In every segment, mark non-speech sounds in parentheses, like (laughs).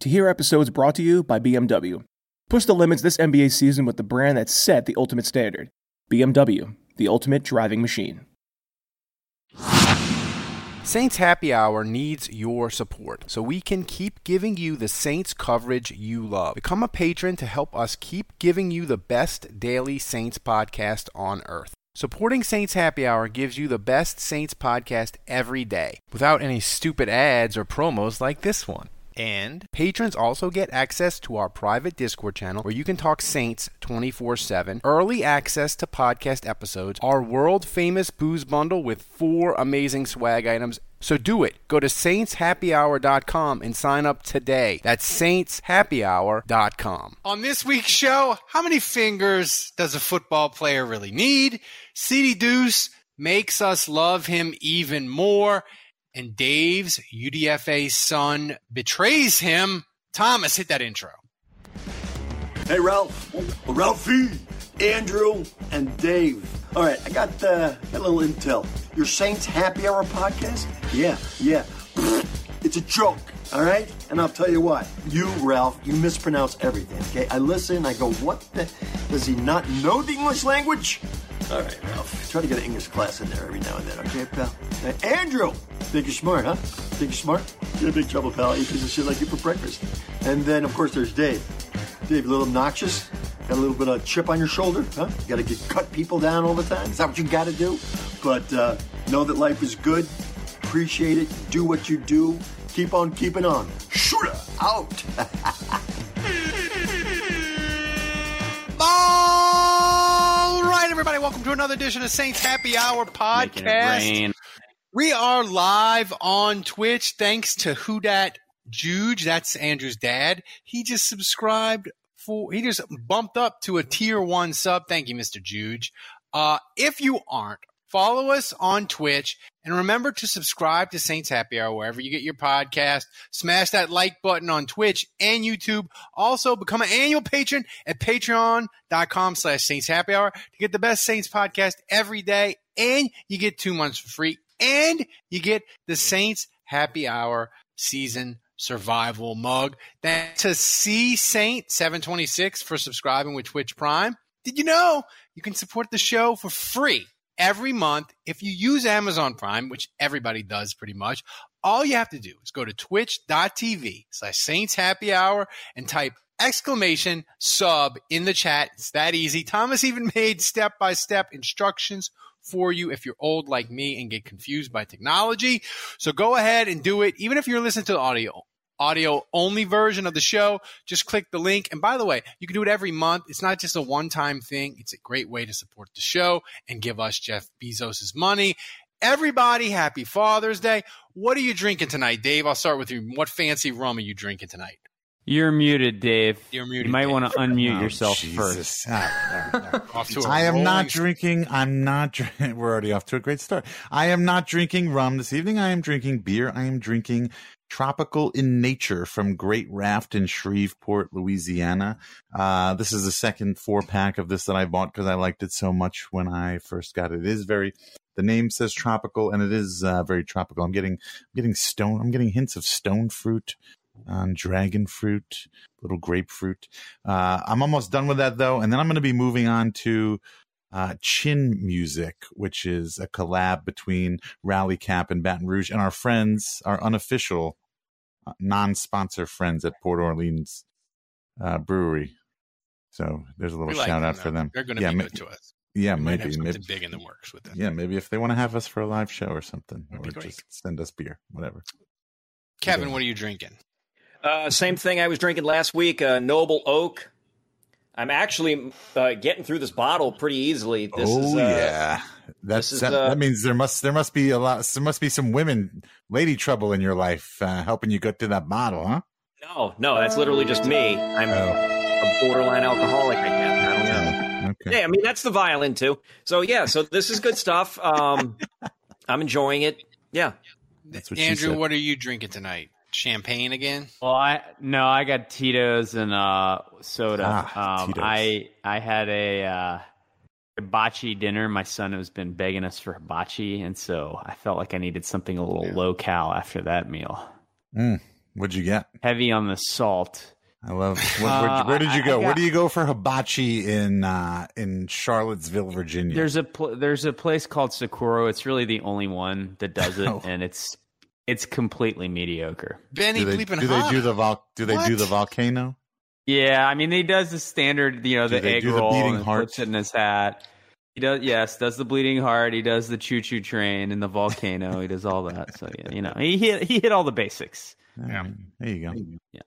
To hear episodes brought to you by BMW. Push the limits this NBA season with the brand that set the ultimate standard BMW, the ultimate driving machine. Saints Happy Hour needs your support so we can keep giving you the Saints coverage you love. Become a patron to help us keep giving you the best daily Saints podcast on earth. Supporting Saints Happy Hour gives you the best Saints podcast every day without any stupid ads or promos like this one. And patrons also get access to our private Discord channel where you can talk Saints 24 7, early access to podcast episodes, our world famous booze bundle with four amazing swag items. So do it. Go to saintshappyhour.com and sign up today. That's saintshappyhour.com. On this week's show, how many fingers does a football player really need? CD Deuce makes us love him even more and Dave's UDFA son betrays him. Thomas, hit that intro. Hey, Ralph. Ralphie, Andrew, and Dave. All right, I got, uh, got a little intel. Your Saints Happy Hour podcast? Yeah, yeah. It's a joke, all right? And I'll tell you what. You, Ralph, you mispronounce everything, okay? I listen, I go, what the? Does he not know the English language? All right, Ralph. Try to get an English class in there every now and then, okay, pal? Now, Andrew! Think you're smart, huh? Think you're smart? You're in big trouble, pal. You piece of shit like you for breakfast. And then, of course, there's Dave. Dave, a little obnoxious? Got a little bit of chip on your shoulder, huh? You gotta get cut people down all the time? Is that what you gotta do? But uh, know that life is good. Appreciate it. Do what you do. Keep on keeping on. Shooter out. (laughs) All right, everybody, welcome to another edition of Saints Happy Hour podcast. We are live on Twitch thanks to Who Dat Juge. That's Andrew's dad. He just subscribed for, he just bumped up to a tier one sub. Thank you, Mr. Juge. Uh, if you aren't, follow us on Twitch and remember to subscribe to Saints Happy Hour wherever you get your podcast. Smash that like button on Twitch and YouTube. Also become an annual patron at patreon.com slash Saints Happy Hour to get the best Saints podcast every day. And you get two months for free and you get the Saints Happy Hour season survival mug. Thanks to C Saint 726 for subscribing with Twitch Prime. Did you know you can support the show for free every month if you use Amazon Prime, which everybody does pretty much? All you have to do is go to twitch.tv slash Saints Happy Hour and type exclamation sub in the chat. It's that easy. Thomas even (laughs) made step by step instructions for you if you're old like me and get confused by technology. So go ahead and do it. Even if you're listening to the audio, audio only version of the show, just click the link. And by the way, you can do it every month. It's not just a one time thing. It's a great way to support the show and give us Jeff Bezos' money. Everybody, happy Father's Day. What are you drinking tonight, Dave? I'll start with you. What fancy rum are you drinking tonight? You're muted, Dave. You're muted, You might Dave. want to unmute Oh, yourself Jesus. first. Ah, no, no. (laughs) Off to a I am not drinking. I'm not. Dr- (laughs) We're already off to a great start. I am not drinking rum this evening. I am drinking beer. I am drinking tropical in nature from Great Raft in Shreveport, Louisiana. Uh, this is the second four pack of this that I bought because I liked it so much when I first got it. It is very. The name says tropical, and it is uh, very tropical. I'm getting, I'm getting stone. I'm getting hints of stone fruit, um, dragon fruit, little grapefruit. Uh, I'm almost done with that though, and then I'm going to be moving on to uh, Chin Music, which is a collab between Rally Cap and Baton Rouge, and our friends, our unofficial, uh, non-sponsor friends at Port Orleans uh, Brewery. So there's a little like shout them, out for them. They're going to yeah, be ma- good to us. yeah, We might have maybe, something maybe, big in the works with them. yeah, maybe if they want to have us for a live show or something, That'd or just send us beer, whatever. Kevin, what are you drinking? Uh, same thing I was drinking last week, uh, Noble Oak. I'm actually uh, getting through this bottle pretty easily. This oh is, uh, yeah, that's this is, that, uh, that means there must there must be a lot there must be some women lady trouble in your life uh, helping you get to that bottle, huh? No, no, that's literally just me. I'm a borderline alcoholic, I guess. I don't know. Okay. Yeah, I mean that's the violin too. So yeah, so this is good stuff. Um, (laughs) I'm enjoying it. Yeah. That's what she Andrew, what are you drinking tonight? Champagne again? Well, I no, I got Tito's and uh, soda. Ah, um, Tito's. I I had a uh, hibachi dinner. My son has been begging us for hibachi, and so I felt like I needed something a little low cal after that meal. Mm, what'd you get? Heavy on the salt. I love. Where, where, Uh, where did you go? I where do you go for hibachi in uh, in Charlottesville, Virginia? There's a pl- there's a place called Sakura. It's really the only one that does it, (laughs) Oh. and it's it's completely mediocre. Benny do they, bleeping do they do the vol- Do they do the volcano? Yeah, I mean, he does the standard, you know, Do the they egg do the roll beating and heart? puts it in his hat. He does, yes, does the bleeding heart. He does the choo choo train and the volcano. he does all that. So yeah, you know, he hit he hit all the basics. Yeah. There you go. Yeah.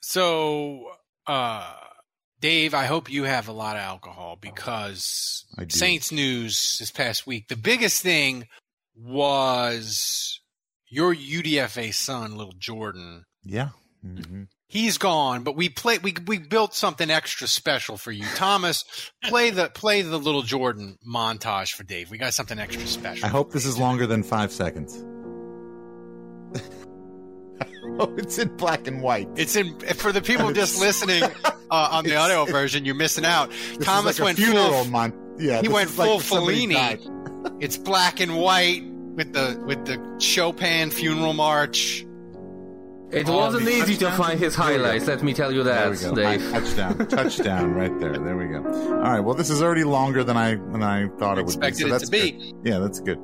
So, uh, Dave, I hope you have a lot of alcohol because Saints news this past week. The biggest thing was your UDFA son, little Jordan. Yeah. hmm He's gone, but we play we we built something extra special for you. Thomas, play the play the little Jordan montage for Dave. We got something extra special. I hope this is longer than five seconds. (laughs) oh, it's in black and white. It's in for the people just (laughs) listening uh, on the audio version. You're missing out. (laughs) This Thomas is like went a funeral full. mon- Yeah, he went is like full Fellini. It's black and white with the with the Chopin funeral march. It wasn't the easy to find his There we go. highlights, let me tell you There that, we go. Dave. (laughs) Touchdown, touchdown, right there. There we go. All right. Well, this is already longer than I than I thought it would be. So it that's to be. Yeah, that's good.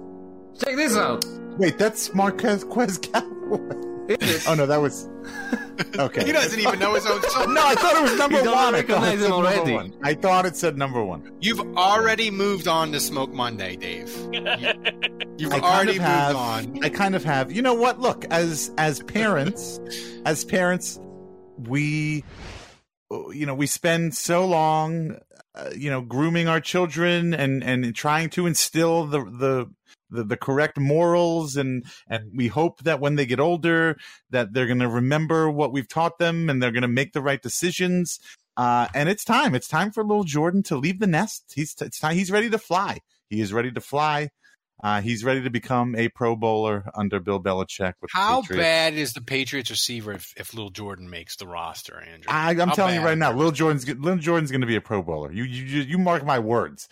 Check this out. Wait, that's Marquez Quez Cowboy. (laughs) Oh no, that was (laughs) okay. He doesn't even know his own (laughs) song. No, I thought it was number You one. I thought recognize it said him number already. one. I thought it said number one. You've already moved on to Smoke Monday, Dave. (laughs) You, have I kind already of moved have. on. I kind of have. You know what? Look, as as parents, as parents, we, you know, we spend so long, uh, you know, grooming our children and and trying to instill the the. The, the correct morals and and we hope that when they get older that they're going to remember what we've taught them and they're going to make the right decisions uh, and it's time it's time for little jordan to leave the nest he's it's time he's ready to fly he is ready to fly uh, he's ready to become a Pro Bowler under Bill Belichick. With How bad is the Patriots receiver if, if Little Jordan makes the roster, Andrew? I, I'm How telling you right now, Lil Jordan's Lil Jordan's going to be a Pro Bowler. You you you mark my words.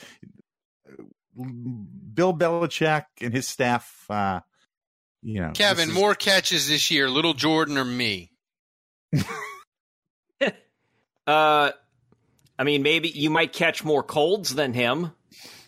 Bill Belichick and his staff, uh, you know, Kevin, is- more catches this year, Little Jordan or me? (laughs) Uh, I mean, maybe you might catch more colds than him.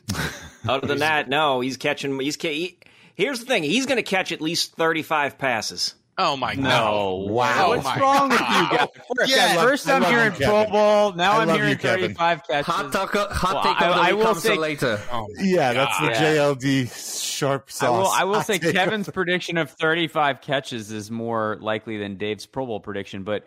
(laughs) Other than that, no, he's catching. He's ca- he, here's the thing: he's going to catch at least thirty-five passes. Oh my god! No, Wow. Oh What's my wrong with you guys? First, Yeah. first I I'm love you, hearing Pro Bowl. Now I I'm love hearing you, 35 catches. Hot, talk, uh, hot Well, take I- of I will say- later. Oh my yeah, that's the God. JLD sharp sauce. I will, I will say. Kevin's prediction of 35 catches is more likely than Dave's Pro Bowl prediction, but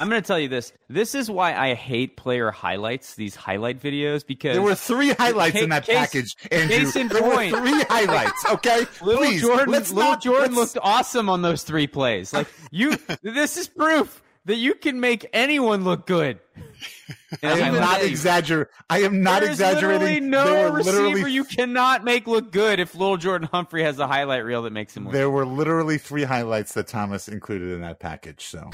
I'm going to tell you this. This is why I hate player highlights, these highlight videos, because There were three highlights in that Case- package, Andrew. case in there point. were three highlights. Okay, (laughs) Little Please, Jordan, little not- Jordan let's- looked awesome on those three plays. Like you, (laughs) this is proof that you can make anyone look good. (laughs) I am not exaggerating. I am not There's exaggerating. literally no there were receiver literally you cannot make look good if Little Jordan Humphrey has a highlight reel that makes him look. there were literally three highlights that Thomas included in that package. So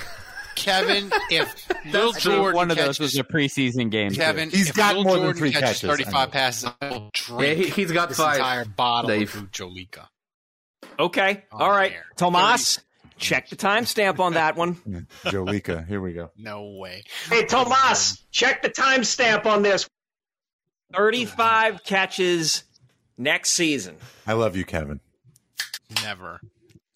Kevin, if Little I think Jordan one of catches, those was a preseason game. too. Kevin, He's if got Lil more than Jordan three catches, catches, 35 passes, I will drink Yeah, he, he's got this five. entire bottle Dave. of Jolika. Okay, Oh, all right, there. Tomas, check the timestamp on that one. (laughs) Jolica, here we go. No way. Hey, Tomas, check the timestamp on this. Thirty-five catches next season. I love you, Kevin. Never.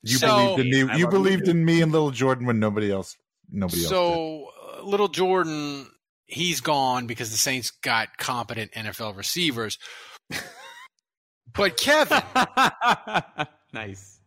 You So- believed in me. You you believed too. in me and little Jordan when nobody else. Nobody else. So, uh, little Jordan, he's gone because the Saints got competent NFL receivers. (laughs) but Kevin, (laughs) nice.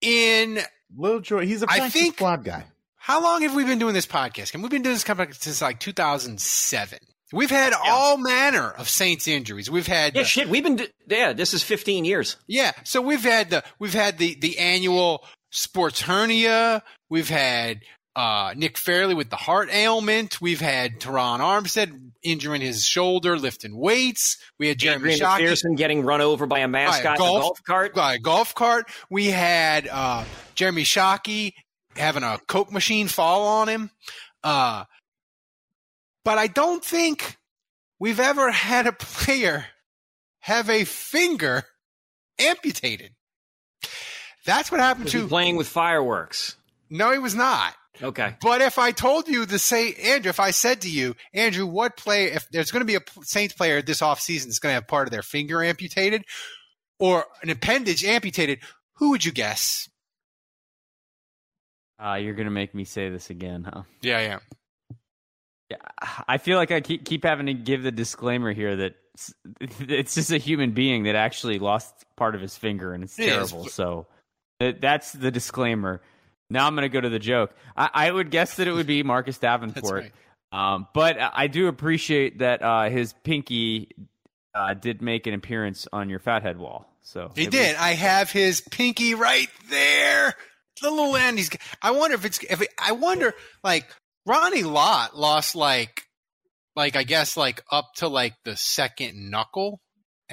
in Little Jordan, he's a I practice think- squad guy. how long have we been doing this podcast? And we've been doing this podcast since like 2007. We've had all manner of Saints injuries. We've had Yeah, the- shit. We've been. d- Yeah, this is 15 years. Yeah, so we've had the we've had the the annual sports hernia. We've had uh, Nick Fairley with the heart ailment. We've had Terron Armstead injuring his shoulder, lifting weights. We had Jeremy Adrian Shockey. McPherson getting run over by a mascot a golf- golf cart. uh, golf cart. We had uh, Jeremy Shockey having a Coke machine fall on him. Uh, but I don't think we've ever had a player have a finger amputated. That's what happened to. playing with fireworks. No, he was not. Okay. But if I told you to say, Andrew, if I said to you, Andrew, what play, if there's going to be a Saints player this offseason that's going to have part of their finger amputated or an appendage amputated, who would you guess? Uh, you're gonna make me say this again, huh? Yeah, yeah. Yeah, I feel like I keep keep having to give the disclaimer here that it's- it's just a human being that actually lost part of his finger and it's It is. terrible. So that's the disclaimer. Now I'm going to go to the joke. I, I would guess that it would be Marcus (laughs) Davenport, right. um, but I do appreciate that uh, his pinky uh, did make an appearance on your fathead wall. So He did. was- I have his pinky right there. The little end. He's. I wonder if it's. If it, I wonder, like Ronnie Lott lost like, like I guess like up to like the second knuckle,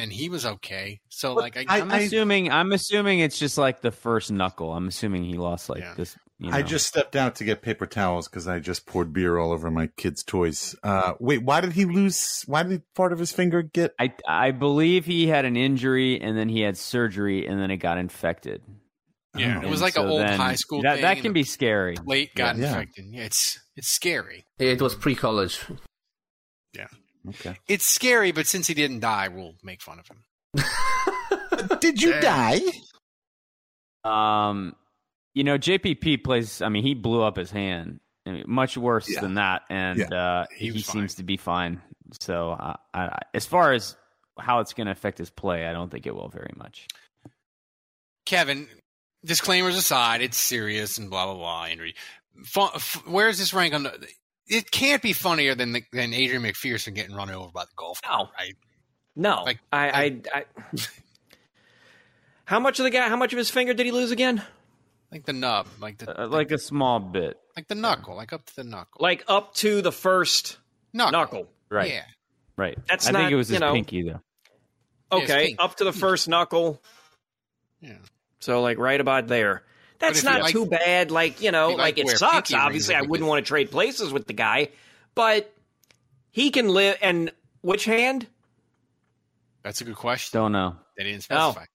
and he was okay. So like I, I'm assuming I'm assuming it's just like the first knuckle. I'm assuming he lost like Yeah. this. You know. I just stepped out to get paper towels because I just poured beer all over my kids' toys. Uh, wait, why did he lose? Why did part of his finger get? I I believe he had an injury and then he had surgery and then it got infected. yeah, it was like an old then high school. That thing, that can be scary. Late got Yeah. infected. Yeah, it's it's scary. It was pre-college. Okay. It's scary, but since he didn't die, we'll make fun of him. (laughs) Did you die? Um, you know, JPP plays. I mean, he blew up his hand. I mean, much worse Yeah. than that, and Yeah. uh, He he, seems to be fine. So, uh, I, as far as how it's going to affect his play, I don't think it will very much. Kevin, disclaimers aside, it's serious and blah blah blah. Andrew, Fun, f- where's this rank on the? It can't be funnier than the, than Adrian McPherson getting run over by the golf. No. cart, right? No. Like, I, I, I, How much of the guy? How much of his finger did he lose again? Like the nub, like the Uh, like a small bit, like the knuckle, like up to the knuckle. Like up to the first knuckle. knuckle. right? Yeah. Right. That's I not, think it was you his know- pinky though. Yeah, Okay, pink. up to the first knuckle. Yeah. So like right about there. That's not like- too bad. Like you know, like, like it sucks. Obviously, I would wouldn't want to trade places with the guy, but he can live. And which hand? That's a good question. Don't know. They didn't Oh. specify.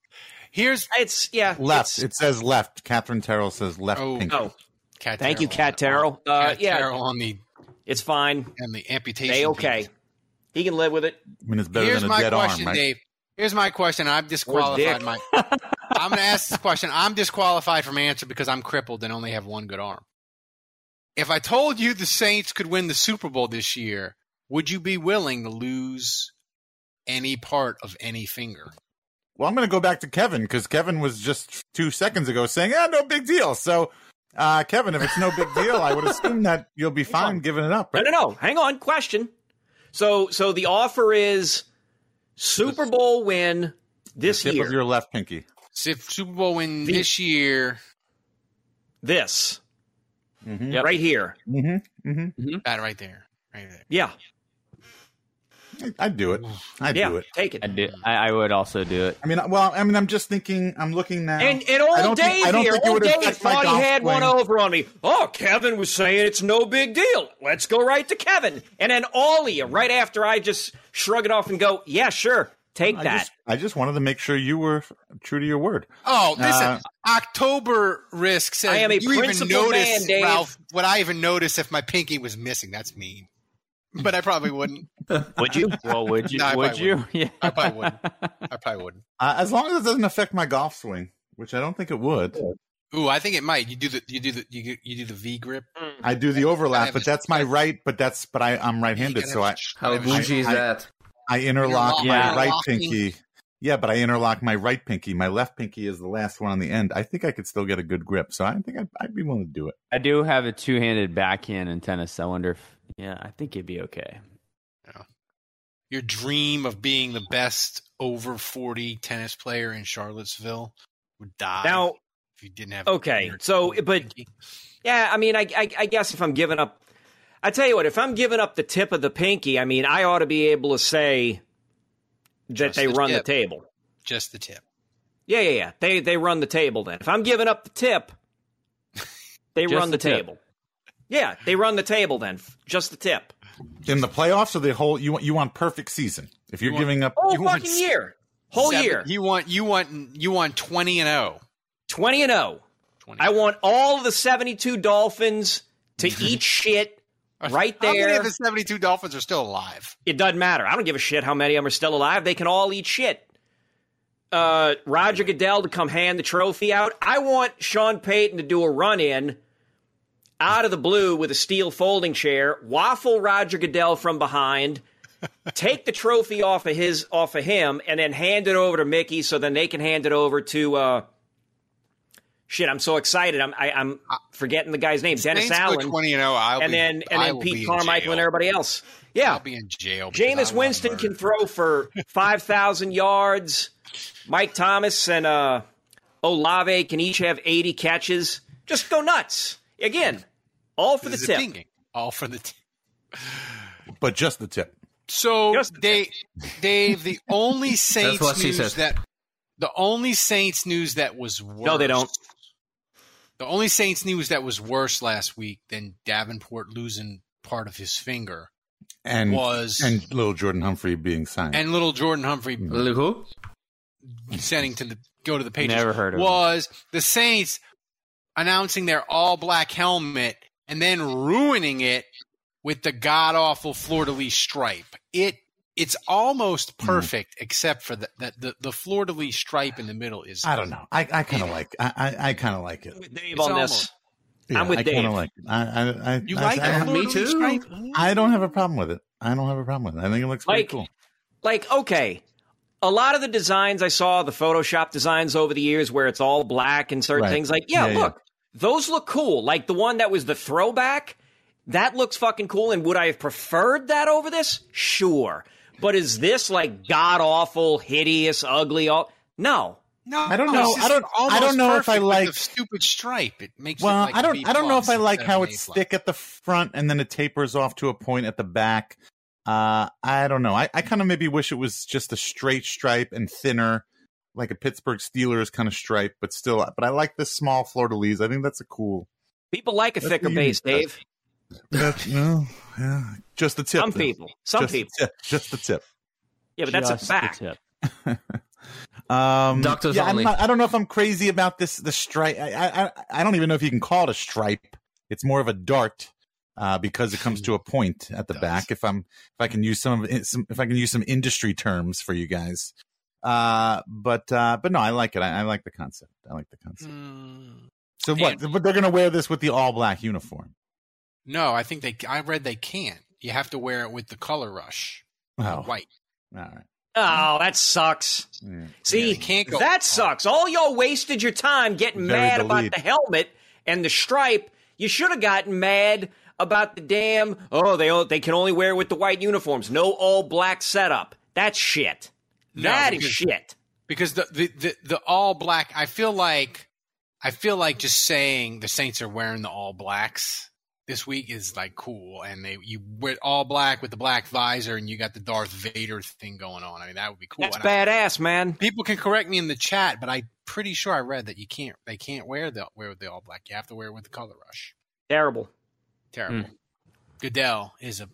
Here's It's yeah, Left. it's- It says left. Katherine Terrell says left. Oh. pinky. oh, Cat thank you, Terrell Cat on- Terrell. Uh, Cat yeah, Terrell on the it's fine. and the amputation. They okay. piece. He can live with it. I mean, it's better Here's than a my dead question, arm, right? Dave. Here's my question. I've disqualified dick. my. (laughs) I'm going to ask this question. I'm disqualified from answer because I'm crippled and only have one good arm. If I told you the Saints could win the Super Bowl this year, would you be willing to lose any part of any finger? Well, I'm going to go back to Kevin because Kevin was just two seconds ago saying, "Ah, no big deal." So, uh, Kevin, if it's no big deal, I would assume that you'll be fine giving it up. No, Right? no, no. Hang on. Question. So, so the offer is Super Bowl win this Tip year. of your left pinky. So if Super Bowl win The- this year, this Mm-hmm. Yep. right here. Mm-hmm. Mm-hmm. that right there, right there. Yeah, I'd do it. I'd yeah. do it. Take it. I do. I, I would also do it. I mean, well, I mean, I'm just thinking. I'm looking now. And and I old don't Dave think- here, think it old would Dave thought he golf had one over on me. Oh, Kevin was saying it's no big deal. Let's go right to Kevin. And then Ollie, right after I just shrug it off and go, yeah, sure, take I that. just, I just wanted to make sure you were true to your word. Oh, listen. Uh, October risk says I am a you even notice, man, Dave. Ralph. Would I even notice if my pinky was missing? That's mean. But I probably wouldn't. (laughs) Would you? Well, would you? No, I would probably you? (laughs) Yeah. I probably wouldn't. (laughs) I probably wouldn't. Uh, as long as it doesn't affect my golf swing, which I don't think it would. Ooh, I think it might. You do the you do the you, you do the V grip. I do the overlap, but that's my right. But that's but I I'm right-handed, so I How gotta have a- bougie is that? I interlock You're my lock- right pinky. Yeah, but I interlock my right pinky. My left pinky is the last one on the end. I think I could still get a good grip, so I think I'd, I'd be willing to do it. I do have a two-handed backhand in tennis. So I wonder if, yeah, I think it'd be okay. Yeah. Your dream of being the best over forty tennis player in Charlottesville would die Now, if you didn't have. Okay, weird so, pinky. but- Yeah, I mean, I, I, I guess if I'm giving up, I tell you what, if I'm giving up the tip of the pinky, I mean, I ought to be able to say that Just they the run tip. the table. Just the tip. Yeah, yeah, yeah. They they run the table then. If I'm giving up the tip, they (laughs) run the the, tip. table. Yeah, they run the table then. Just the tip. In the playoffs or the whole you want you want perfect season. If you're You giving up Whole You fucking s- year. Whole Seven- year. You want you want you want twenty and oh. 20 and 0. 20. I want all the 72 Dolphins to (laughs) eat shit right there. How many of the seventy-two Dolphins are still alive? It doesn't matter. I don't give a shit how many of them are still alive. They can all eat shit. Uh, Roger Goodell to come hand the trophy out. I want Sean Payton to do a run in out of the blue with a steel folding chair, waffle Roger Goodell from behind, (laughs) take the trophy off of his off of him, and then hand it over to Mickey so then they can hand it over to uh shit, I'm so excited. I'm I, I'm forgetting the guy's name. Dennis Saints Allen. twenty and oh. I'll and be, then and I then will Pete Carmichael and everybody else. Yeah. I'll be in jail. because I Jameis Winston can throw for (laughs) 5,000 yards. Mike Thomas and uh, Olave can each have 80 catches. Just go nuts. Again, all for This the is tip. thinking. All for the. T- (laughs) but just the tip. so Just the Dave, (laughs) Dave, the only Saints news that the only Saints news that was worse. No, they don't. The only Saints news that was worse last week than Davenport losing part of his finger And was and little Jordan Humphrey being signed. and little Jordan Humphrey mm. Who? sending to the go to the Patriots Never heard of him. was the Saints announcing their all black helmet and then ruining it with the god awful fleur de lis stripe. It it's almost Hmm. perfect except for the the, the, the fleur de lis stripe in the middle is I don't know. I, I kind of like I I, I kind of like it. I'm with Dave It's on almost- this. Yeah, I'm with I kinda Dave. like it. I, I, I, You I, like I, the fleur me too. stripe? I don't have a problem with it. I don't have a problem with it. I think it looks pretty Like- cool. Like, okay, a lot of the designs I saw, the Photoshop designs over the years where it's all black and certain Right. things, like, yeah, Yeah, yeah. look, those look cool. Like the one that was the throwback, that looks fucking cool. And would I have preferred that over this? Sure. But is this like god awful, hideous, ugly? All no. No, I don't know. I don't- I don't know if I like- the stupid stripe. It makes Well, it like I a don't. B I don't know if I like how it's thick at the front and then it tapers off to a point at the back. Uh, I don't know. I, I kind of maybe wish it was just a straight stripe and thinner, like a Pittsburgh Steelers kind of stripe, but still. But I like this small fleur de lis. I think that's a cool. People like a That's thicker base, need. Dave. That's no, yeah, just the tip. Some though. people. Some just people. The tip, just the tip. Yeah, but that's Just a the fact. tip. (laughs) Um, Doctors yeah, I'm only. not, I don't know if I'm crazy about this. The stripe. I, I I don't even know if you can call it a stripe. It's more of a dart uh, because it comes to a point at the (laughs) Does. back. If I'm if I can use some of it- some if I can use some industry terms for you guys. Uh, but uh, but no, I like it. I, I like the concept. I like the concept. Mm, So what? But they're gonna wear this with the all black uniform. No, I think they. I read they can't. You have to wear it with the color rush, Oh, white. all right. Oh, that sucks. Yeah. See, they can't go- that sucks. All y'all wasted your time getting Bury mad the about lead. the helmet and the stripe. You should have gotten mad about the damn. Oh, they o- they can only wear it with the white uniforms. No all black setup. That's shit. No, That is because- shit. because the, the the the all black. I feel like I feel like just saying the Saints are wearing the all blacks this week is like cool, and they you wear all black with the black visor, and you got the Darth Vader thing going on. I mean, that would be cool. That's And I- badass, man. people can correct me in the chat, but I'm pretty sure I read that you can't. They can't wear the wear the all black. You have to wear it with the color rush. Terrible. Terrible. Hmm. Goodell is a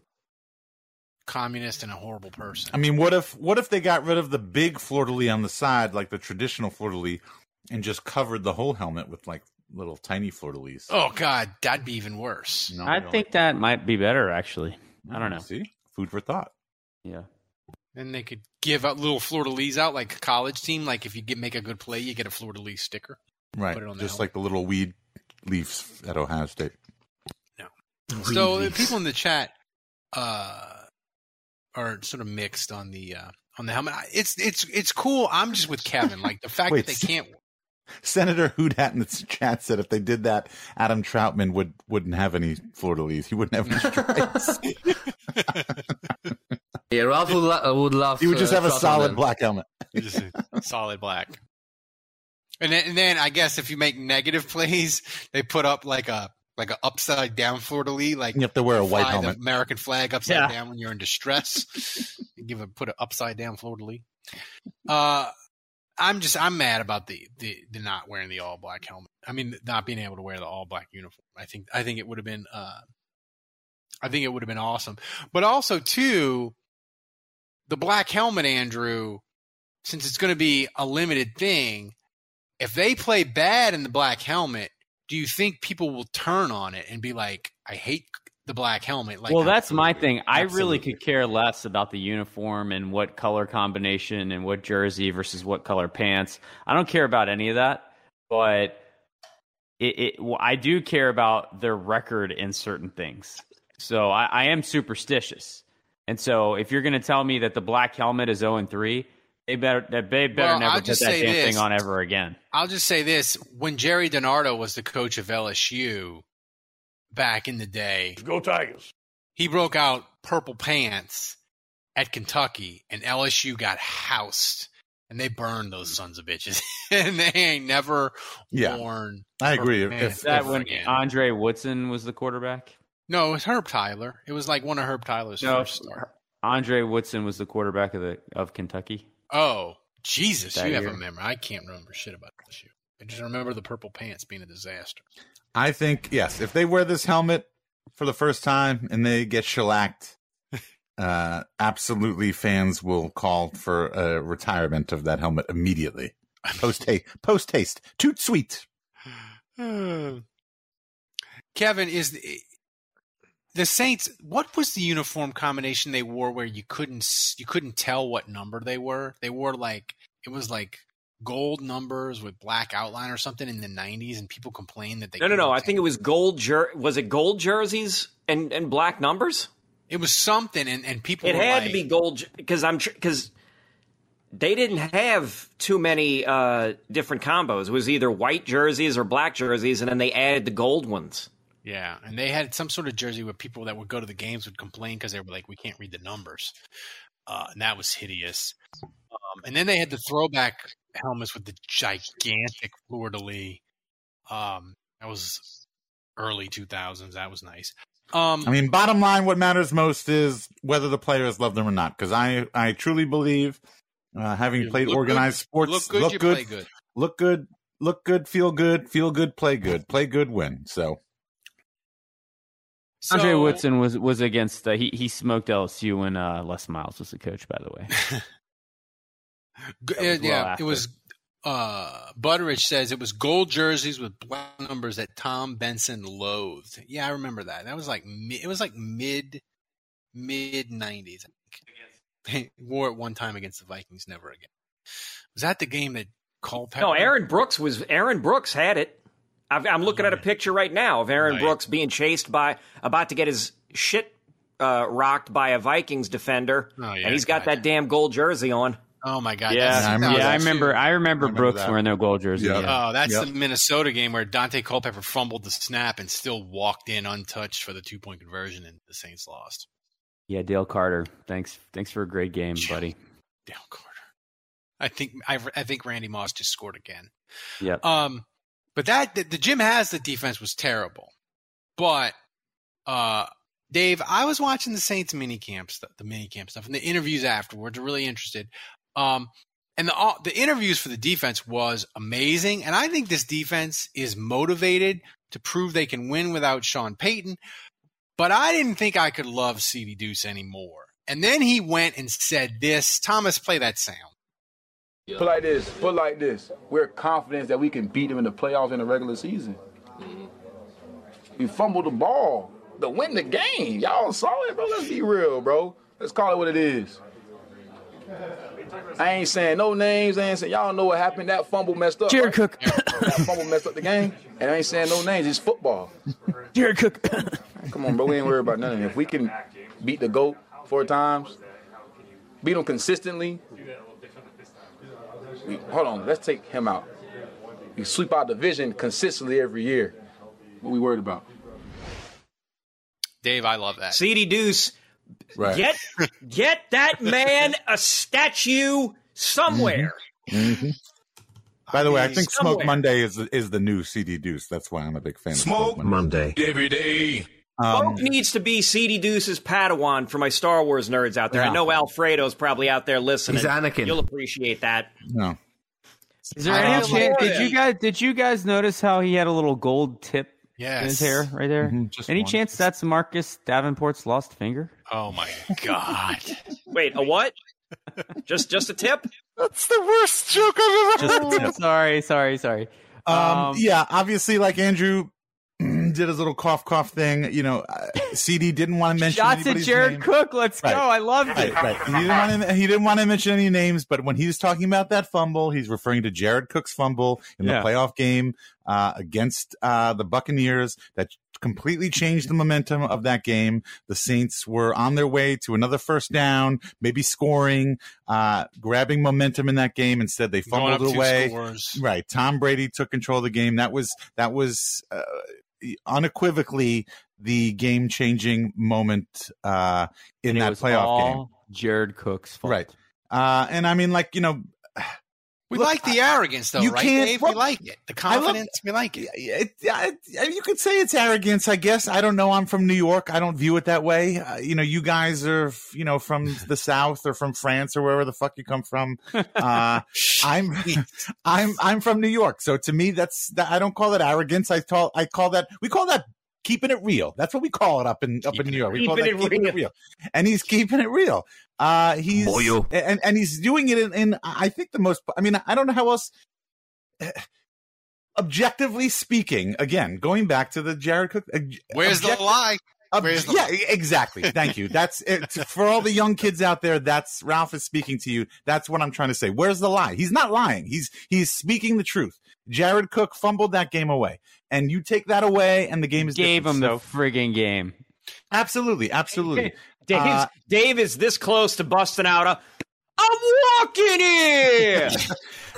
communist and a horrible person. I mean, what if what if they got rid of the big fleur de lis on the side, like the traditional fleur de lis, and just covered the whole helmet with like little tiny fleur de lis? oh God, that'd be even worse. No, I don't. think that might be better, actually. I don't know. See, food for thought. Yeah. Then they could give out little fleur de lis out like a college team. Like if you get make a good play, you get a fleur de lis sticker. Right, Put it on just helmet. like the little weed leaves at Ohio State. No. So the people in the chat uh, are sort of mixed on the uh, on the helmet. It's it's it's cool. I'm just with Kevin. Like the fact Wait, that they can't. Senator Hoodat in the (laughs) chat said if they did that, Adam Trautman would wouldn't have any fleur de lis. He wouldn't have any stripes. (laughs) Yeah, Ralph would, lo- would love. he would just uh, have a Trautman solid then. black helmet. (laughs) just solid black. And then, and then I guess if you make negative plays, they put up like a like an upside down fleur de lis. Like You have to wear a white fly the helmet. American flag upside Yeah. down when you're in distress. You give a put an upside down fleur de lis. Uh, I'm just I'm mad about the, the the not wearing the all black helmet. I mean, not being able to wear the all black uniform. I think I think it would have been uh, I think it would have been awesome. But also too, the black helmet, Andrew, since it's going to be a limited thing, if they play bad in the black helmet, do you think people will turn on it and be like, "I hate the black helmet"? Like, well, that's my thing. I really could care less about the uniform and what color combination and what jersey versus what color pants. I don't care about any of that, but it, it I do care about their record in certain things. So I, I am superstitious, and so if you're going to tell me that the black helmet is zero and three, they better they better Well, never I'll put that damn this. thing on ever again. I'll just say this: when Gerry DiNardo was the coach of LSU back in the day, Go Tigers. he broke out purple pants at Kentucky, and LSU got housed, and they burned those mm. sons of bitches, (laughs) and they ain't never Yeah. worn. I agree. purple If- pants that ever when again. Andre Woodson was the quarterback? No, it was Herb Tyler. It was like one of Herb Tyler's No, first start. Andre Woodson was the quarterback of the of Kentucky. Oh, Jesus, That you have a memory. I can't remember shit about LSU. I just remember the purple pants being a disaster. I think yes, if they wear this helmet for the first time and they get shellacked, (laughs) uh, absolutely fans will call for a retirement of that helmet immediately. Post haste, post haste, toot sweet. (sighs) Kevin is the, the Saints. What was the uniform combination they wore where you couldn't you couldn't tell what number they were? They wore like it was like gold numbers with black outline or something in the '90s, and people complained that they No, no, no. I think it was gold. Jer- was it gold jerseys and and black numbers? it was something, and and people It had like, to be gold because I'm because they didn't have too many uh, different combos. It was either white jerseys or black jerseys, and then they added the gold ones. Yeah, and they had some sort of jersey where people that would go to the games would complain because they were like, "We can't read the numbers," uh, and that was hideous. Um, and then they had the throwback helmets with the gigantic fleur de lis. Um, that was early two thousands. That was nice. Um, I mean, bottom line, what matters most is whether the players love them or not. Because I, I truly believe, uh, having played look organized sports, look good, look you good, play good. look good, look good, feel good, feel good, play good, play good, win. So So, Andre Woodson was was against uh, he he smoked LSU when uh, Les Miles was the coach. By the way, (laughs) G- was yeah, well it was. Uh, Butteridge says it was gold jerseys with black numbers that Tom Benson loathed. Yeah, I remember that. That was like it was like mid mid nineties. I think. They (laughs) wore it one time against the Vikings, never again. Was that the game that Culpepper? No, Aaron Brooks was Aaron Brooks had it. I've, I'm looking at a picture right now of Aaron Right. Brooks being chased by about to get his shit uh, rocked by a Vikings defender, Oh, yeah, and he's got gotcha. that damn gold jersey on. Oh my god! yeah, that's I remember yeah, I remember. I remember, Brooks that. wearing their gold jersey. Yeah. Yeah. Oh, that's Yep. the Minnesota game where Daunte Culpepper fumbled the snap and still walked in untouched for the two point conversion, and the Saints lost. yeah, Dale Carter. Thanks, thanks for a great game, buddy. Dale Carter. I think I, I think Randy Moss just scored again. Yeah. Um, but that the, the Jim the defense was terrible. But uh, Dave, I was watching the Saints mini camp stuff, the mini camp stuff, and the interviews afterwards. are really interested. Um, and the all- the interviews for the defense was amazing, and I think this defense is motivated to prove they can win without Sean Payton. But I didn't think I could love CD Deuce anymore. And then he went and said this. Thomas, play that sound. Put like this. Put like this. We're confident that we can beat them in the playoffs in the regular season. We fumbled the ball to win the game. Y'all saw it, bro. Let's be real, bro. Let's call it what it is. I ain't saying no names. I ain't saying y'all know what happened. That fumble messed up. Jared right? Cook. That fumble messed up the game. And I ain't saying no names. It's football. Jared Cook. Come on, bro. We ain't worried about nothing. If we can beat the GOAT four times, beat him consistently. We, hold on, let's take him out. We sweep our division consistently every year. What we worried about? Dave, I love that. CD Deuce, right. get get that man a statue somewhere. Mhm. By the way, I mean, think Smoke. Monday is is the new CD Deuce. That's why I'm a big fan. Smoke of Smoke Monday. Monday. Every day. Um, Smoke needs to be CD Deuce's Padawan for my Star Wars nerds out there. I Yeah. know Alfredo's probably out there listening. He's Anakin. You'll appreciate that. no. Is there any chance? Did you guys did you guys notice how he had a little gold tip in his hair right there? Mhm, Any one. chance that's Marcus Davenport's lost finger? Oh my god. (laughs) Wait, a what? just just a tip? That's the worst joke I've ever Oh, heard. sorry, sorry, sorry. Um, Um, yeah, obviously, like Andrew (clears throat) did his little cough cough thing. You know, uh, CD didn't want to mention Shots at Jared name. Cook. Let's Right. go. I loved Right, it. right. He didn't, want to, he didn't want to mention any names, but when he was talking about that fumble, he's referring to Jared Cook's fumble in the playoff game uh, against uh, the Buccaneers that completely changed the momentum of that game. The Saints were on their way to another first down, maybe scoring, uh, grabbing momentum in that game. Instead, they fumbled two away. scores. Right. Tom Brady took control of the game. That was that was uh, unequivocally the game changing moment uh, in And it that was playoff all game. Jared Cook's fault. Right. Uh, and I mean, like you know, We Look, like the arrogance, though, you right, can't- Dave? well, we like it. The I love- confidence, we like it. it, it, you could say it's arrogance. I guess I don't know. I'm from New York. I don't view it that way. Uh, you know, you guys are you know from the South or from France or wherever the fuck you come from. (laughs) Uh, I'm (laughs) I'm I'm from New York, so to me, that's that, I don't call that arrogance. I call I call that we call that keeping it real. That's what we call it up in up in New York. We call that Keeping it keeping it real, and he's keeping it real. Uh, he's Boyo. and and he's doing it in, in I think the most. I mean, I don't know how else. (sighs) Objectively speaking, again, going back to the Jared Cook. uh, Where's object- the lie? ob- Where's the yeah, lie? exactly. Thank you. That's it. For all the young kids out there, that's Ralph is speaking to you. That's what I'm trying to say. Where's the lie? He's not lying. He's he's speaking the truth. Jared Cook fumbled that game away, and you take that away, and the game is Gave him different. the frigging game. absolutely, absolutely. Dave's, Uh, Dave is this close to busting out a. I'm walking here. (laughs)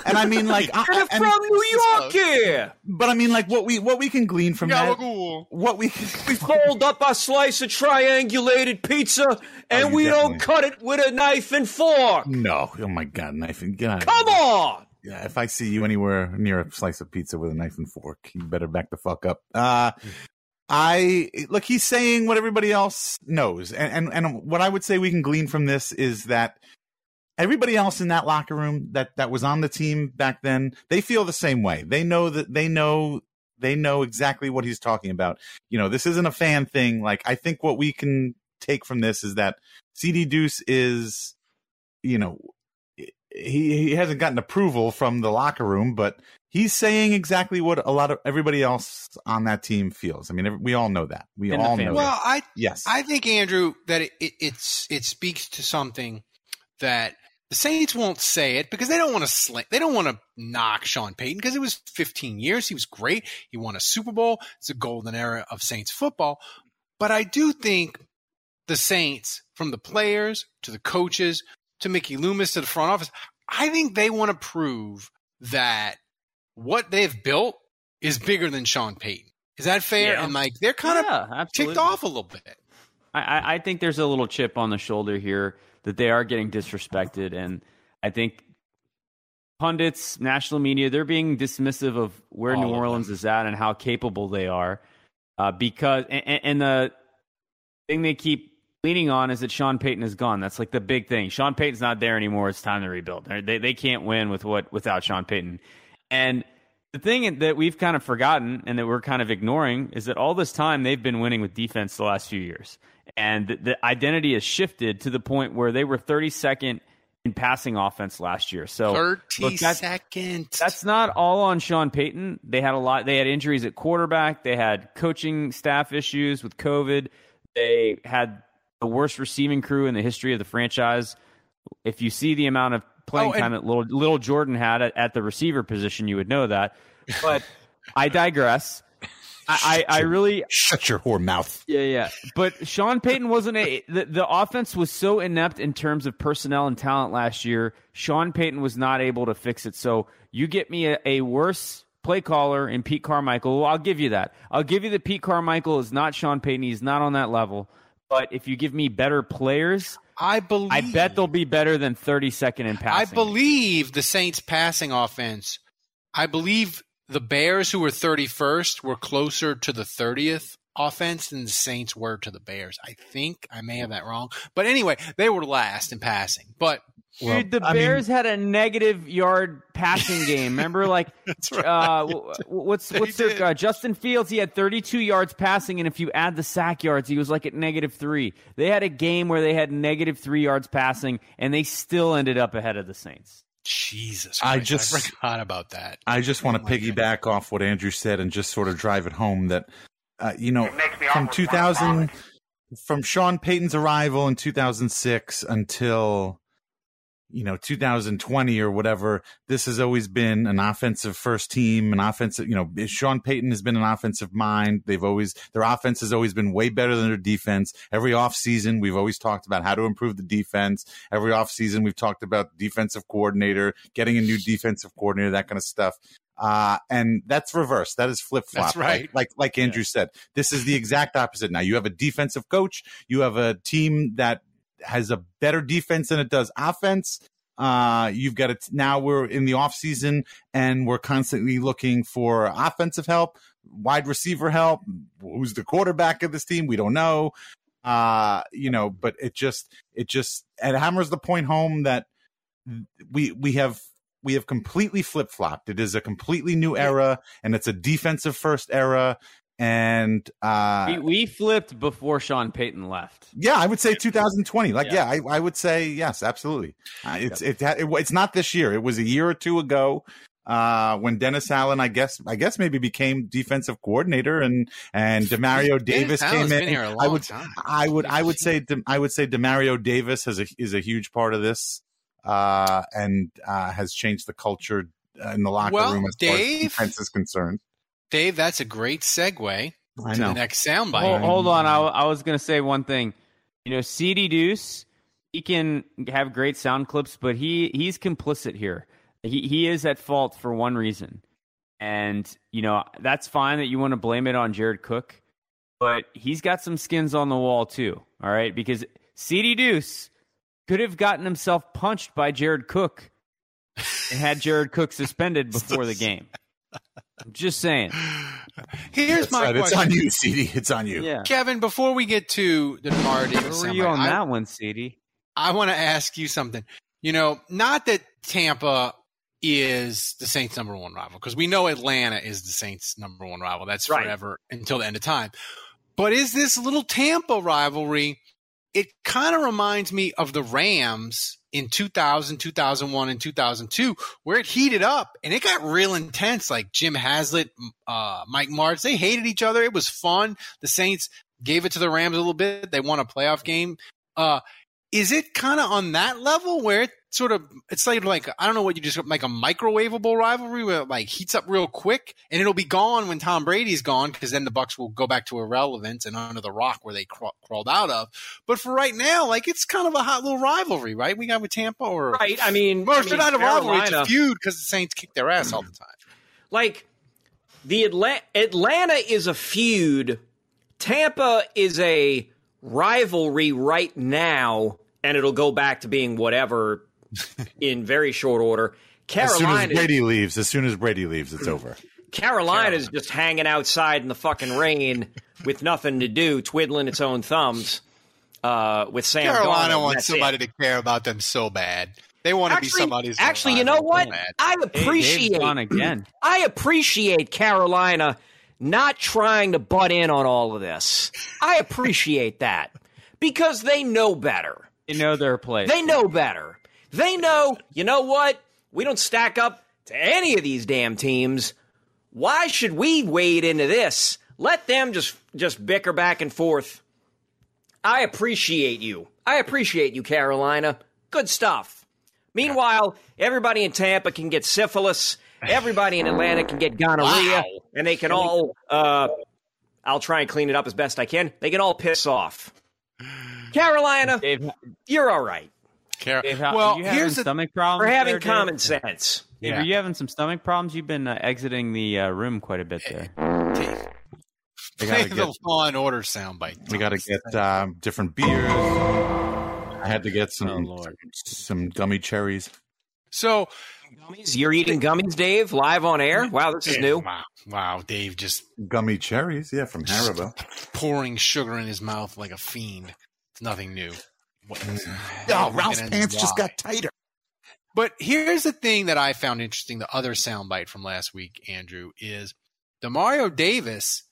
And I mean, like, I, I'm and- from New York here. but I mean, like, what we what we can glean from that, Gabagool. what we (laughs) We fold up a slice of triangulated pizza, and Oh, you we don't cut it with a knife and fork. no, oh my god, knife and get out of Come here. on. Yeah, if I see you anywhere near a slice of pizza with a knife and fork, you better back the fuck up. Uh, I look, he's saying what everybody else knows, and, and and what I would say we can glean from this is that everybody else in that locker room that that was on the team back then, they feel the same way. They know that they know they know exactly what he's talking about. You know, this isn't a fan thing. Like I think what we can take from this is that CD Deuce is, you know, he he hasn't gotten approval from the locker room, but he's saying exactly what a lot of everybody else on that team feels. I mean, we all know that. We In all family. know Well, that. I Yes. I think Andrew that it, it it's it speaks to something that the Saints won't say it because they don't want to slant. They don't want to knock Sean Payton because it was 15 years. He was great. He won a Super Bowl. It's a golden era of Saints football. But I do think the Saints, from the players to the coaches to Mickey Loomis to the front office, I think they want to prove that what they've built is bigger than Sean Payton. Is that fair? Yeah. And like they're kind of absolutely. ticked off a little bit. I, I, think there's a little chip on the shoulder here that they are getting disrespected, and I think pundits, national media, they're being dismissive of where All New of Orleans is at and how capable they are, uh, because and- and the thing they keep leaning on is that Sean Payton is gone. That's like the big thing. Sean Payton's not there anymore. It's time to rebuild. They they, can't win with what without Sean Payton, and. The thing that we've kind of forgotten and that we're kind of ignoring is that all this time they've been winning with defense the last few years. And the, identity has shifted to the point where they were 32nd in passing offense last year. So Thirty that's, seconds. that's not all on Sean Payton. They had a lot. They had injuries at quarterback. They had coaching staff issues with COVID. They had the worst receiving crew in the history of the franchise. If you see the amount of playing Oh, and- time that little, little Jordan had at, at the receiver position, you would know that. But (laughs) I digress. I, I, I really Shut your whore mouth. yeah, yeah. But Sean Payton wasn't a the, the offense was so inept in terms of personnel and talent last year. Sean Payton was not able to fix it. So you get me a, a worse play caller in Pete Carmichael. Well, I'll give you that. I'll give you that Pete Carmichael is not Sean Payton. He's not on that level. But if you give me better players, I believe. I bet they'll be better than 32nd in passing. I believe the Saints' passing offense. I believe the Bears, who were 31st, were closer to the 30th offense than the Saints were to the Bears. I think I may have that wrong, but anyway, they were last in passing. But well, Dude, the I Bears mean, had a negative yard passing (laughs) game. Remember, like, (laughs) right. uh, (laughs) what's what's their uh, Justin Fields? He had 32 yards passing, and if you add the sack yards, he was like at negative three. They had a game where they had negative three yards passing, and they still ended up ahead of the Saints. Jesus, Christ, I just I forgot about that. I just want to oh piggyback God. off what Andrew said and just sort of drive it home that, uh, you know, from 2000, from Sean Payton's arrival in 2006 until you know 2020 or whatever this has always been an offensive first team an offensive you know sean payton has been an offensive mind they've always their offense has always been way better than their defense every offseason we've always talked about how to improve the defense every offseason we've talked about defensive coordinator getting a new defensive coordinator that kind of stuff uh, and that's reverse. That is flip flop. That's right. Like, like, like Andrew yeah. said, this is the exact opposite. Now you have a defensive coach. You have a team that has a better defense than it does offense. Uh, you've got it now. We're in the off season and we're constantly looking for offensive help, wide receiver help. Who's the quarterback of this team? We don't know. Uh, you know, but it just, it just, it hammers the point home that we, we have, we have completely flip flopped. It is a completely new era and it's a defensive first era and uh, we, we, flipped before Sean Payton left. Yeah, I would say 2020. Like, yeah, yeah I, I, would say yes, absolutely. Uh, it's it, it, it's not this year. It was a year or two ago uh, when Dennis Allen, I guess, I guess maybe became defensive coordinator, and and Demario Davis came in. I would, time. I would, I would say, I would say Demario Davis has a, is a huge part of this, uh, and uh, has changed the culture in the locker well, room as Dave, far as defense is concerned. Dave, that's a great segue I to know. the next soundbite. Hold, hold on, I, I was going to say one thing. You know, CD Deuce, he can have great sound clips, but he he's complicit here. He he is at fault for one reason, and you know that's fine that you want to blame it on Jared Cook, but he's got some skins on the wall too. All right, because CD Deuce could have gotten himself punched by Jared Cook and had Jared Cook suspended (laughs) before the game. I'm just saying. Here's That's my right. question. It's on you, CD. It's on you. Yeah. Kevin, before we get to the Demar Davis, where were you on I, that one, CD? I want to ask you something. You know, not that Tampa is the Saints' number one rival, because we know Atlanta is the Saints' number one rival. That's right. forever until the end of time. But is this little Tampa rivalry? It kind of reminds me of the Rams in 2000, 2001, and 2002, where it heated up and it got real intense. Like Jim Haslett, uh, Mike Martz, they hated each other. It was fun. The Saints gave it to the Rams a little bit. They won a playoff game. Uh, is it kind of on that level where sort of it's like like I don't know what you just like a microwavable rivalry where it like heats up real quick and it'll be gone when Tom Brady's gone because then the Bucks will go back to irrelevance and under the rock where they craw- crawled out of. But for right now, like it's kind of a hot little rivalry, right? We got with Tampa or right. I mean, or I mean, not a rivalry, it's a feud because the Saints kick their ass all the time. Like the Atla- Atlanta is a feud. Tampa is a rivalry right now, and it'll go back to being whatever (laughs) in very short order. Carolina, as soon as Brady leaves, as soon as Brady leaves, it's over. Carolina is just hanging outside in the fucking rain with nothing to do, twiddling its own thumbs. Uh, with Sam Carolina Darnold, wants somebody it. to care about them so bad. They want to be somebody's. Actually, you know what? I appreciate again. (clears throat) I appreciate Carolina not trying to butt in on all of this. I appreciate that because they know better. They know their place. They know better. They know, you know what? We don't stack up to any of these damn teams. Why should we wade into this? Let them just just bicker back and forth. I appreciate you. I appreciate you, Carolina. Good stuff. Meanwhile, everybody in Tampa can get syphilis. Everybody in Atlanta can get gonorrhea, wow. and they can all. Uh, I'll try and clean it up as best I can. They can all piss off. (sighs) Carolina, Dave, you're all right. Car- Dave, how, well, here's the stomach problems. We're having there, common Dave? sense. Dave, Yeah. Are you having some stomach problems? You've been uh, exiting the uh, room quite a bit there. We Play gotta the get, Law and Order soundbite. we got to get um, different beers. I had to get some Oh, Lord. some gummy cherries. So gummies. You're eating gummies, Dave, live on air. Wow, this is new. Wow, wow, Dave just gummy cherries. Yeah, from Haribo. Pouring sugar in his mouth like a fiend. It's nothing new. Oh, (sighs) Ralph's pants just got tighter. But here's the thing that I found interesting. The other soundbite from last week, Andrew, is Demario Davis.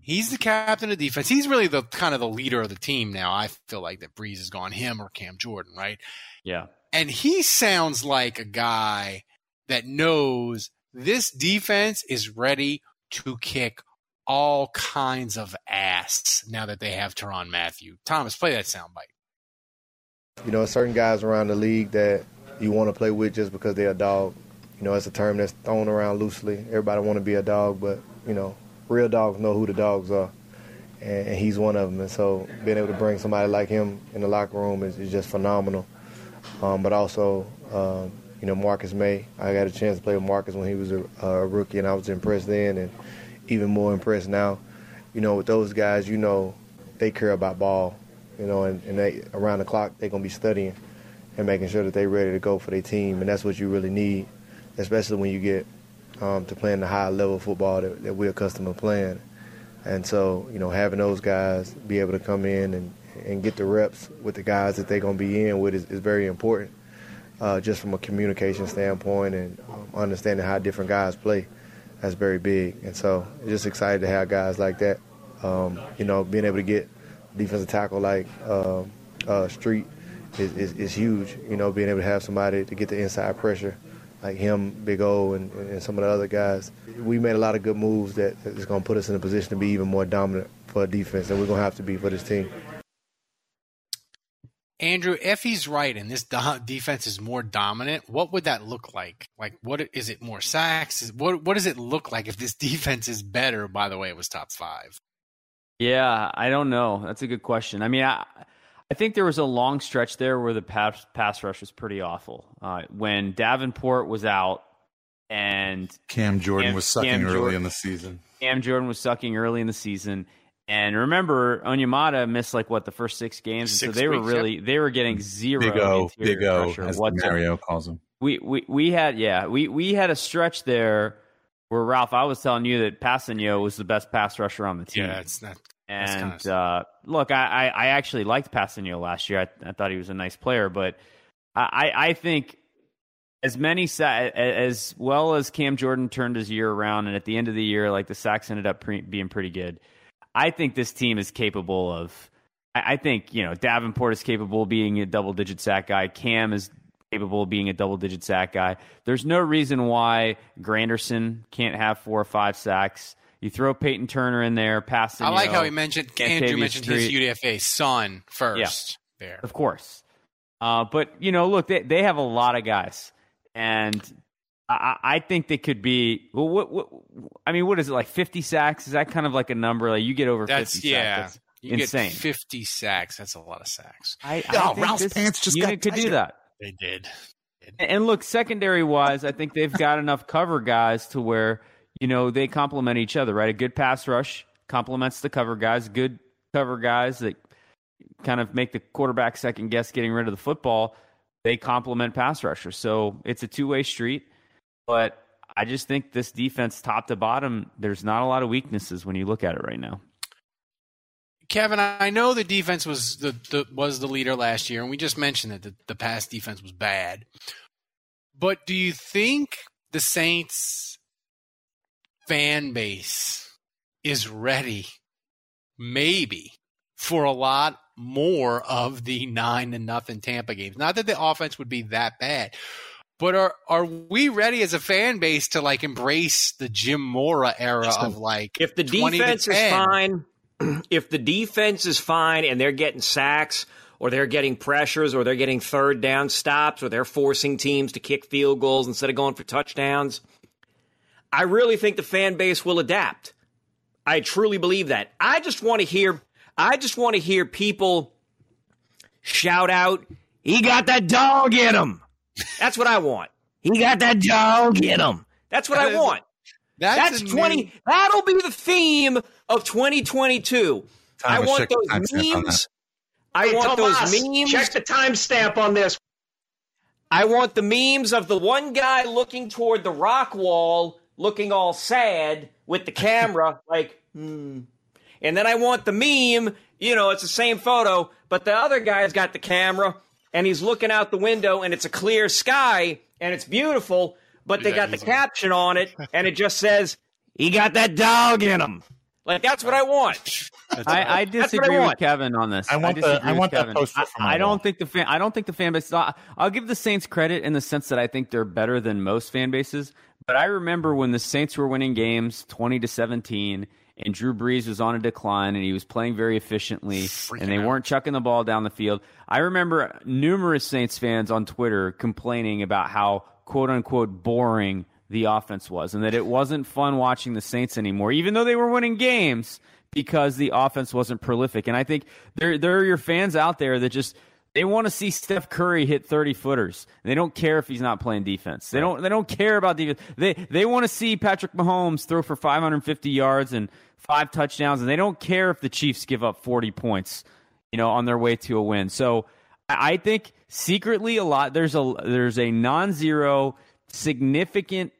He's the captain of defense. He's really the kind of the leader of the team now. I feel like that Brees has gone him or Cam Jordan, right? Yeah. And he sounds like a guy that knows this defense is ready to kick all kinds of ass now that they have Tyrann Mathieu. Thomas, play that soundbite. You know, certain guys around the league that you want to play with just because they're a dog. You know, it's a term that's thrown around loosely. Everybody want to be a dog, but you know, real dogs know who the dogs are, and, and he's one of them. And so, being able to bring somebody like him in the locker room is, is just phenomenal. Um, but also, um, you know, Marcus Maye. I got a chance to play with Marcus when he was a, a rookie, and I was impressed then, and even more impressed now. You know, with those guys, you know, they care about ball. You know, and, and they around the clock they're gonna be studying and making sure that they're ready to go for their team, and that's what you really need, especially when you get um, to playing the high level football that, that we're accustomed to playing. And so, you know, having those guys be able to come in and, and get the reps with the guys that they're going to be in with is, is very important, uh, just from a communication standpoint and um, understanding how different guys play. That's very big. And so, just excited to have guys like that. Um, you know, being able to get defensive tackle like uh, uh, Street is, is, is, huge. You know, being able to have somebody to get the inside pressure like him, Big O, and, and some of the other guys. We made a lot of good moves that is going to put us in a position to be even more dominant for defense, and we're going to have to be for this team. Andrew, if he's right and this do- defense is more dominant, what would that look like? Like, what is it more sacks? Is, what what does it look like if this (laughs) defense is better? By the way, it was top five. Yeah, I don't know. That's a good question. I mean, I I think there was a long stretch there where the pass, pass rush was pretty awful. Uh, when Davenport was out and Cam Jordan Cam, was sucking Cam early Jordan, in the season. Cam Jordan was sucking early in the season. And remember, Onyemata missed like what the first six games, six so they weeks, were really they were getting zero big O, big O, as Mario calls him. We, we we had yeah we we had a stretch there where Ralph I was telling you that Kpassagnon was the best pass rusher on the team. Yeah, it's not and uh, look, I, I, actually liked Kpassagnon last year. I, I, thought he was a nice player, but I, I think as many sa- as well as Cam Jordan turned his year around, and at the end of the year, like the sacks ended up pre- being pretty good. I think this team is capable of. I, I think you know Davenport is capable of being a double digit sack guy. Cam is capable of being a double digit sack guy. There's no reason why Granderson can't have four or five sacks. You throw Peyton Turner in there, passing. I like how he mentioned Andrew mentioned Street. his UDFA son first. Yeah, there, of course. Uh, but you know, look, they they have a lot of guys, and I, I think they could be. Well, what, what, I mean, what is it like? Fifty sacks? Is that kind of like a number? Like you get over that's, fifty? Yeah, sacks. you insane. Get Fifty sacks. That's a lot of sacks. I, I oh, Ralph's pants just unit could do that. They did. And look, secondary wise, I think they've got enough cover guys to where you know, they complement each other, right? A good pass rush complements the cover guys, good cover guys that kind of make the quarterback second guess getting rid of the football. They complement pass rushers. So it's a two way street. But I just think this defense, top to bottom, there's not a lot of weaknesses when you look at it right now. Kevin, I know the defense was the, the was the leader last year, and we just mentioned that the, the pass defense was bad. But do you think the Saints fan base is ready, maybe, for a lot more of the nine and nothing Tampa games. Not that the offense would be that bad, but are are we ready as a fan base to like embrace the Jim Mora era of like if the defense is fine, (clears throat) if the defense is fine and they're getting sacks or they're getting pressures or they're getting third down stops or they're forcing teams to kick field goals instead of going for touchdowns, I really think the fan base will adapt. I truly believe that. I just want to hear I just want to hear people shout out, "He got that dog in him." That's what I want. (laughs) He got that dog in him. That's what I want. That's, that's 20 new... That'll be the theme of 2022. I want those memes. I want Tomas, those memes. Check the timestamp on this. I want the memes of the one guy looking toward the rock wall, looking all sad with the camera, (laughs) like, hmm. And then I want the meme, you know, it's the same photo, but the other guy's got the camera and he's looking out the window and it's a clear sky and it's beautiful, but they got the caption on it (laughs) and it just says, he got that dog in him. Like that's what I want. (laughs) I, I disagree I with Kevin on this. I want the- I with want that Kevin. poster I, for my I don't think the fan. I don't think the fan base. I- I'll give the Saints credit in the sense that I think they're better than most fan bases. But I remember when the Saints were winning games twenty to seventeen, and Drew Brees was on a decline, and he was playing very efficiently, and they weren't chucking the ball down the field. I remember numerous Saints fans on Twitter complaining about how quote unquote boring the offense was, and that it wasn't fun watching the Saints anymore, even though they were winning games because the offense wasn't prolific. And I think there there are your fans out there that just they want to see Steph Curry hit 30 footers. They don't care if he's not playing defense. They don't they don't care about defense. They they want to see Patrick Mahomes throw for 550 yards and five touchdowns and they don't care if the Chiefs give up 40 points, you know, on their way to a win. So I think secretly a lot there's a there's a non-zero significant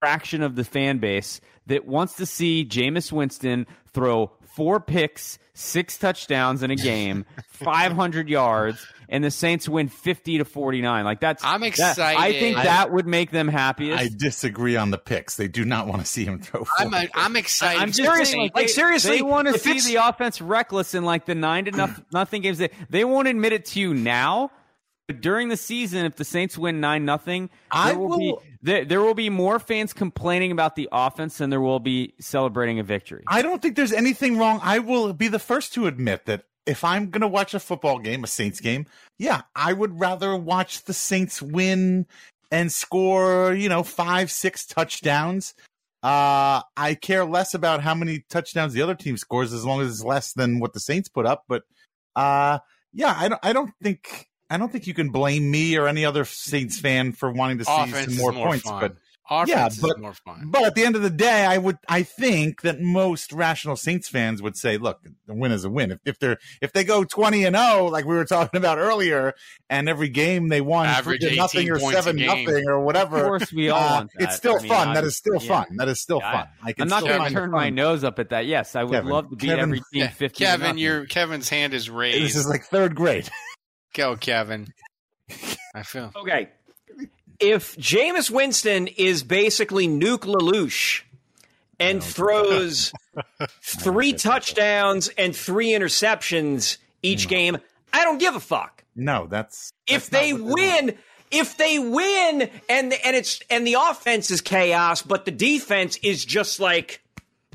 fraction of the fan base that wants to see Jameis Winston throw four picks, six touchdowns in a game, (laughs) 500 yards, and the Saints win 50 to 49. Like that's I'm that- excited. I think I- that would make them happiest. I disagree on the picks. They do not want to see him throw. I'm, four. I'm excited. I'm just Seriously, saying, like, like, seriously, they want to if see it's- the offense reckless in like the nine to nothing, nothing games. They, they won't admit it to you now, but during the season, if the Saints win nine nothing, I there will, be will- there, there will be more fans complaining about the offense than there will be celebrating a victory. I don't think there's anything wrong. I will be the first to admit that if I'm going to watch a football game, a Saints game, yeah, I would rather watch the Saints win and score, you know, five, six touchdowns. Uh, I care less about how many touchdowns the other team scores as long as it's less than what the Saints put up. But, uh, yeah, I don't, I don't think, I don't think you can blame me or any other Saints fan for wanting to see Offense some more, more points. fun. But Offense yeah, is but- more fun. but at the end of the day, I would I think that most rational Saints fans would say, look, the win is a win. If, if they're if they go twenty and zero, like we were talking about earlier, and every game they won Average nothing or seven nothing or whatever. Of course, we all uh, want that. It's still I mean, fun. That I'm- still yeah. fun. That is still Yeah, fun. I can I'm not going to turn my nose up at that. Yes, I would Kevin, love to beat Kevin- every team (laughs) Yeah, 50 Kevin, your Kevin's hand is raised. This is like third grade. Go, Kevin. I feel. (laughs) Okay. If Jameis Winston is basically Nuke LaLoosh and throws (laughs) three touchdowns and three interceptions each game, I don't give a fuck. No, that's If that's not they win, if they win and and it's and the offense is chaos, but the defense is just like,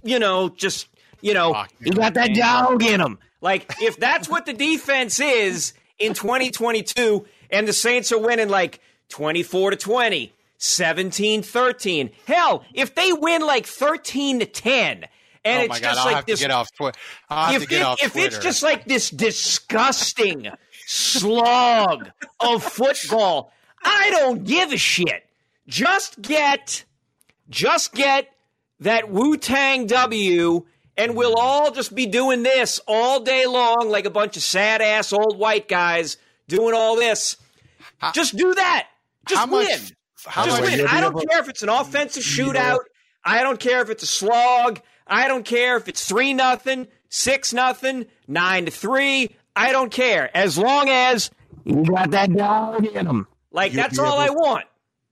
you know, just you know, you got that dog in them. Like if that's what the defense is in 2022, and the Saints are winning like 24 to 20, 17 13. Hell, if they win like 13 to 10, and oh it's god, just I'll like this get off. Have if, get it- off if it's just like this disgusting slog of football, I don't give a shit. Just get, just get that Wu Tang W, and we'll all just be doing this all day long, like a bunch of sad ass old white guys doing all this. just do that. Just how much- win. how just much- win. I don't care if it's an offensive shootout. I don't care if it's a slog. I don't care if it's three nothing, six nothing, nine to three. I don't care as long as you got that dog in them. Like that's all I want.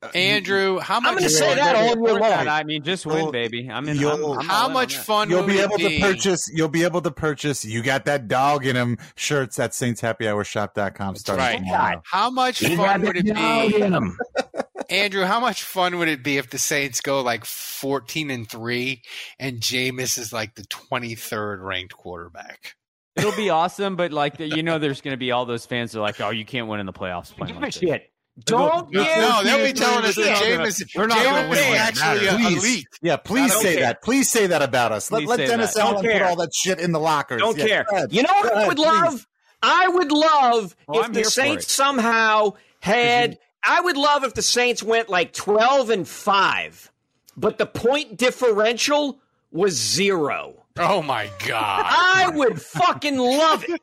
Uh, Andrew, how much? I'm going to say fun- that all year long. I mean, just win, You'll- baby. I'm in. I'm, I'm How all in much fun You'll would be it able be? to purchase. You'll be able to purchase. You got that dog in him shirts at saintshappyhourshop.com starting right. tomorrow. How much You fun would it be, in them. (laughs) Andrew? How much fun would it be if the Saints go like fourteen and three, and Jameis is like the twenty third ranked quarterback? (laughs) It'll be awesome, but like you know, there's going to be all those fans that are like, "Oh, you can't win in the playoffs." Playing Give like a shit. Don't No, give no, they'll be telling us that shit. Jameis, We're not gonna Jameis is when it actually Please. elite. Yeah, please say care. that. Please say that about us. Let, let say Dennis that. Don't Allen put all that shit in the lockers. Don't Yeah, care. ahead. You know what Go I would please. love? I would love Oh, if I'm the Saints somehow had. I would love if the Saints went like twelve and five, but the point differential was zero. Oh my god! I would fucking love it.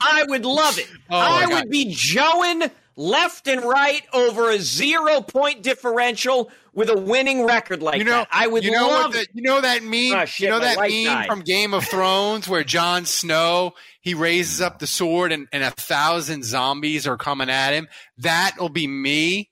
I would love it. Oh, my I God. would be joeing left and right over a zero point differential with a winning record like You know, that. I would you know love the, you know that meme. Ah, shit, you know that meme died. from Game of Thrones where Jon Snow he raises up the sword and, and a thousand zombies are coming at him. That will be me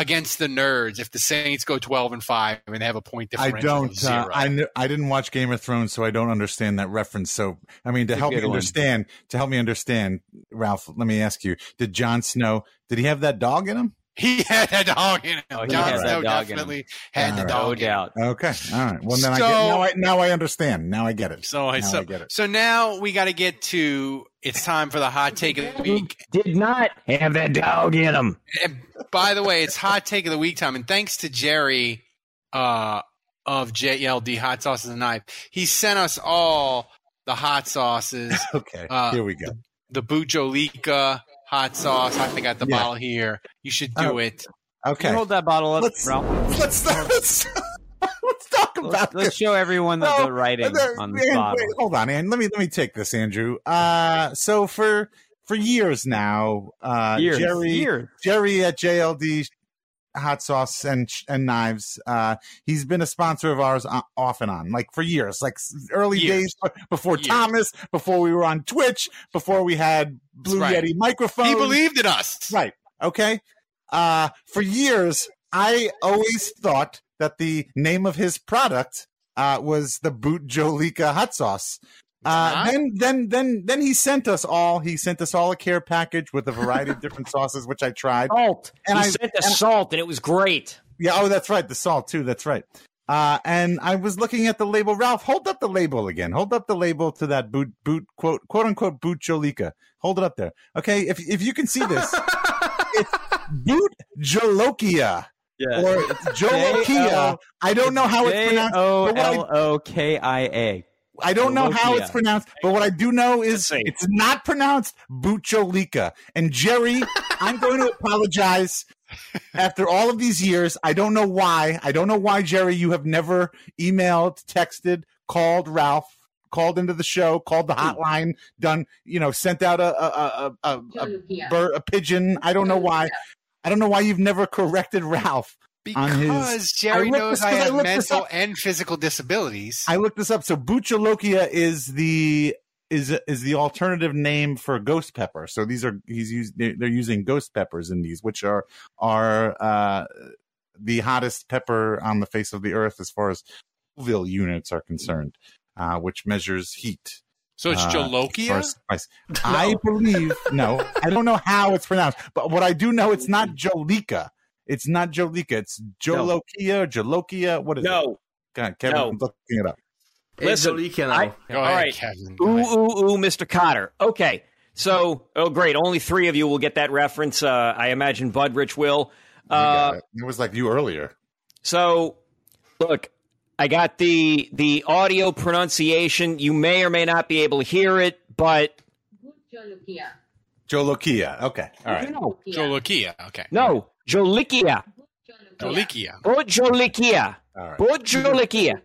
against the nerds if the Saints go twelve and five and they have a point I don't. Of zero. Uh, I kn- I didn't watch Game of Thrones, so I don't understand that reference. So I mean, to It's help me good one. understand, to help me understand, Ralph, let me ask you: Did Jon Snow? Did he have that dog in him? He had a dog in him. Oh, he Jon had that Snow dog in definitely had the All right. dog. No in doubt. Okay, all right. Well, then I get now. I now I understand. Now I get it. So, I Now so, I get it. so now we got to get to it's time for the hot take of the week. did not have that dog in him. And by the way, it's hot take of the week time, and thanks to Jerry uh, of JLD Hot Sauces and Knife, he sent us all the hot sauces. (laughs) Okay, Uh, here we go. the Bujolika hot sauce. I think I got the Yeah. bottle here. You should do Oh, it. Can Okay, you hold that bottle up, Let's- Ralph? let's (laughs) let's let's talk about Let's, let's this. show everyone the, No, the writing There- on the bottle. wait, hold on, Ann. Let me let me take this, Andrew. Uh, so for for years now, uh, Years, Jerry years. Jerry at JLD Hot Sauce and and Knives. Uh, he's been a sponsor of ours o- off and on, like for years, like early Years. days before Years. Thomas, before we were on Twitch, before we had Blue right. Yeti microphones. He believed in us. Right. Okay. Uh, for years, I always thought that the name of his product uh, was the Boot Jolika hot sauce. Uh, then, then, then, then he sent us all. He sent us all a care package with a variety of (laughs) different sauces, which I tried. Salt. And he I- sent the and- salt, and it was great. Yeah. Oh, that's right. The salt too. That's right. Uh, and I was looking at the label. Ralph, hold up the label again. Hold up the label to that boot, boot, quote, quote unquote, boot Jolika. Hold it up there. Okay. If, if you can see this, (laughs) it's boot Jolokia Yeah. or Jolokia. I don't know how it's pronounced. O what I- L O K I A. I don't know how it's pronounced, but what I do know is it's not pronounced Bucholika. And Jerry, I'm going to apologize after all of these years. I don't know why. I don't know why, Jerry, you have never emailed, texted, called Ralph, called into the show, called the hotline, done, you know, sent out a a a, a, a, bird, a pigeon. I don't know why. I don't know why you've never corrected Ralph. On his- Because Jerry I knows this- I have looked this mental and physical disabilities. I looked this up. So Buchalokia is the is is the alternative name for ghost pepper. So these are he's used they're, they're using ghost peppers in these, which are are uh, the hottest pepper on the face of the earth as far as Scoville units are concerned, uh, which measures heat. so it's Uh, Jolokia? as far. (laughs) I believe no. I don't know how it's pronounced, but what I do know, it's not Jolika. It's not Jolika. It's Jolokia, Jolokia. What is it? No. God, Kevin, No. I'm looking it up. Listen, Jolika now. I- Go all ahead, right. Kevin. Go Ooh, ahead. ooh, ooh, Mr. Kotter. Okay. So, oh, great. Only three of you will get that reference. Uh, I imagine Budrich will. Uh, it. it was like you earlier. so, look, I got the the audio pronunciation. You may or may not be able to hear it, but Jolokia. Okay. All right. no, Jolokia. Okay. no, Jolikia, Jolikia. Bojolikia, All right. Bojolikia,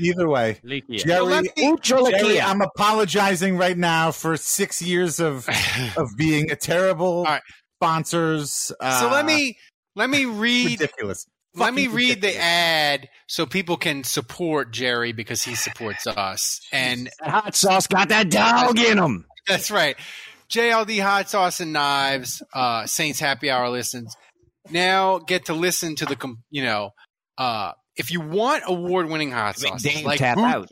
Either way, Leaky. Jerry, Jerry, I'm apologizing right now for six years of (laughs) of being a terrible All right. sponsors. Uh, so let me let me read ridiculous. let me Fucking read the ad so people can support Jerry because he supports us. And That hot sauce got that dog in him. (laughs) that's right. JLD Hot Sauce and Knives, uh, Saints Happy Hour listens. Now get to listen to the, you know, uh, if you want award winning hot sauces like tap out.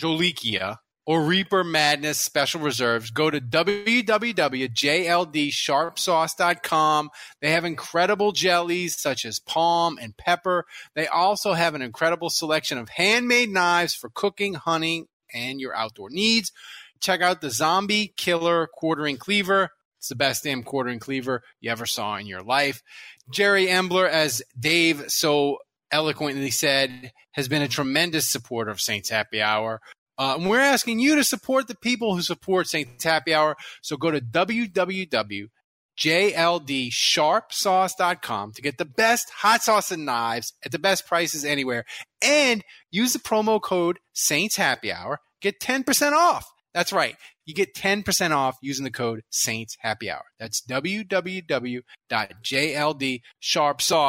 Jolikia or Reaper Madness Special Reserves, go to www.jldsharpsauce.com. They have incredible jellies such as palm and pepper. They also have an incredible selection of handmade knives for cooking, hunting, and your outdoor needs. Check out the Zombie Killer Quartering Cleaver. It's the best damn quartering cleaver you ever saw in your life. Jerry Embler, as Dave so eloquently said, has been a tremendous supporter of Saints Happy Hour. Uh, and we're asking you to support the people who support Saints Happy Hour. So go to www.jldsharpsauce.com to get the best hot sauce and knives at the best prices anywhere. And use the promo code Saints Happy Hour. Get 10% off That's right. You get 10% off using the code Saints Happy Hour. That's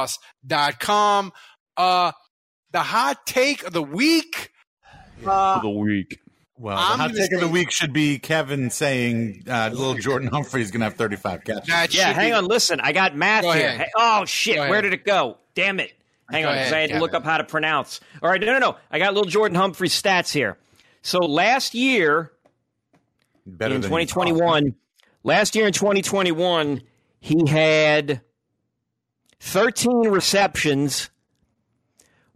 www.jldsharpsauce.com. Uh, the hot take of the week. Uh, For the week. Well, the I'm hot gonna take of the week should be Kevin saying uh, little Jordan Humphrey is going to have 35 catches. That Yeah, hang be- on. Listen, I got math Go here. Hey- oh shit, where did it go? Damn it! Hang Go on, 'cause ahead, I had to look up how to pronounce. All right, no, no, no. I got little Jordan Humphrey's stats here. So last year Better in 2021, last year in 2021, he had 13 receptions,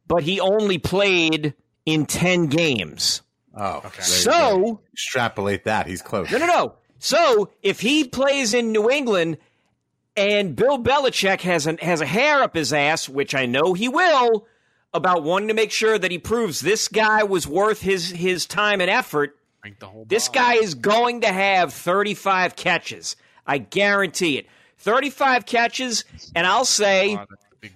but he only played in 10 games. Oh, okay. So extrapolate that. He's close. No, no, no. So if he plays in New England and Bill Belichick has an, has a hair up his ass, which I know he will, about wanting to make sure that he proves this guy was worth his his time and effort, this guy is going to have 35 catches. I guarantee it. 35 catches, and I'll say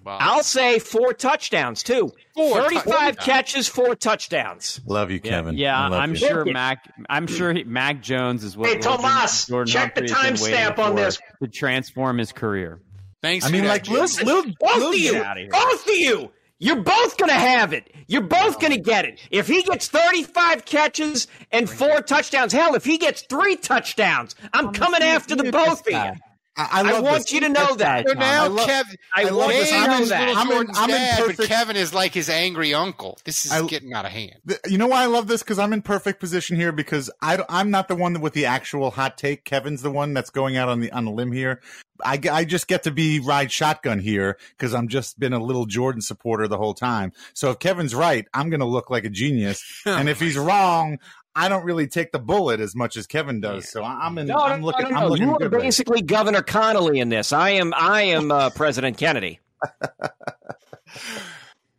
I'll say four touchdowns too. Four 35 touchdowns. catches, four touchdowns. Love you, Kevin. Yeah, I love I'm you. sure Mac. I'm sure he, Mac Jones is what. Hey, Tomas, Jordan check the Humphrey has been waiting timestamp on this. to transform his career. Thanks. I mean, like, Jim. little, little, Both little of you, get outta here. both of you, you're both going to have it. You're both going to get it. If he gets 35 catches and four touchdowns, hell, if he gets three touchdowns, I'm coming after the both of you. I, I, I want this. you to know that. So now I love- Kevin, I I love want you this. to I'm know in- that. I'm in- I'm in dad, but perfect- Kevin is like his angry uncle. This is I- getting out of hand. Th- You know why I love this? Because I'm in perfect position here. Because I, I'm not the one with the actual hot take. Kevin's the one that's going out on the on a limb here. I, I just get to be ride shotgun here because I'm just been a little Jordan supporter the whole time. So if Kevin's right, I'm going to look like a genius, (laughs) and if he's wrong, I don't really take the bullet as much as Kevin does. So I- I'm in. No, I'm no, looking. no, no, I'm looking You are good. right basically Governor Connolly in this. I am. I am uh, (laughs) President Kennedy. (laughs)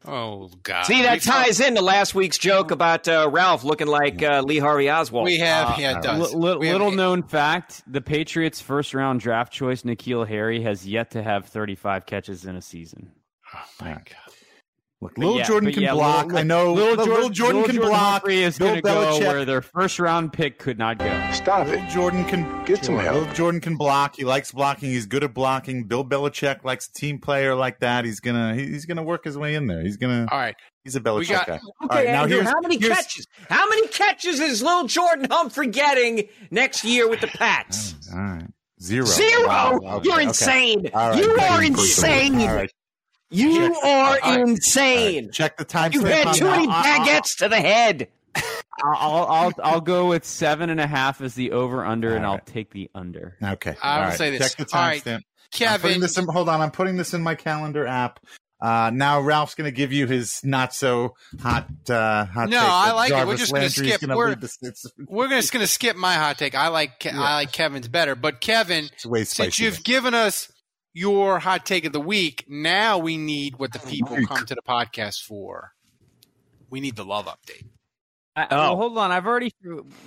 Oh God! See, We that talk- ties into last week's joke about uh, Ralph looking like uh, Lee Harvey Oswald. We have, Uh, yeah, it does. Li- li- We have- little known fact: the Patriots' first round draft choice, N'Keal Harry, has yet to have 35 catches in a season. Oh my God! Look, little yeah, Jordan can yeah, block. little- I know. Little, Little, Jordan, Jordan little can Jordan block. Humphrey is Bill going to go where their first round pick could not go. Stop it. Little Jordan can Get some help. Little Jordan can block. He likes blocking. He's good at blocking. Bill Belichick likes a team player like that. He's gonna he's gonna work his way in there. He's gonna All right, he's a Belichick got- guy. Okay, All right, now Andrew, here's, how many here's- catches? How many catches is little Jordan Humphrey getting next year with the Pats? All right, zero. Zero. Wow, okay, You're okay. insane. All right, you are insane. All right, You Check- are all right, insane. check the time. You've had too many baguettes to the head. (laughs) I'll, I'll, I'll, I'll go with seven and a half as the over under, and All I'll take the under. Okay, I will right, say this. Check the All right, timestamp. I'm Kevin. this in, hold on, I'm putting this in my calendar app. Uh, now Ralph's going to give you his not so hot. Uh, hot No, take I that like it. We're just gonna skip. gonna We're- lead this- it's, We're just going to skip my hot take. I like Ke- I like Kevin's better, but Kevin, it's way since spicier. you've given us your hot take of the week, now we need what the people come to the podcast for. We need the love update. I, Oh. well, hold on. I've already,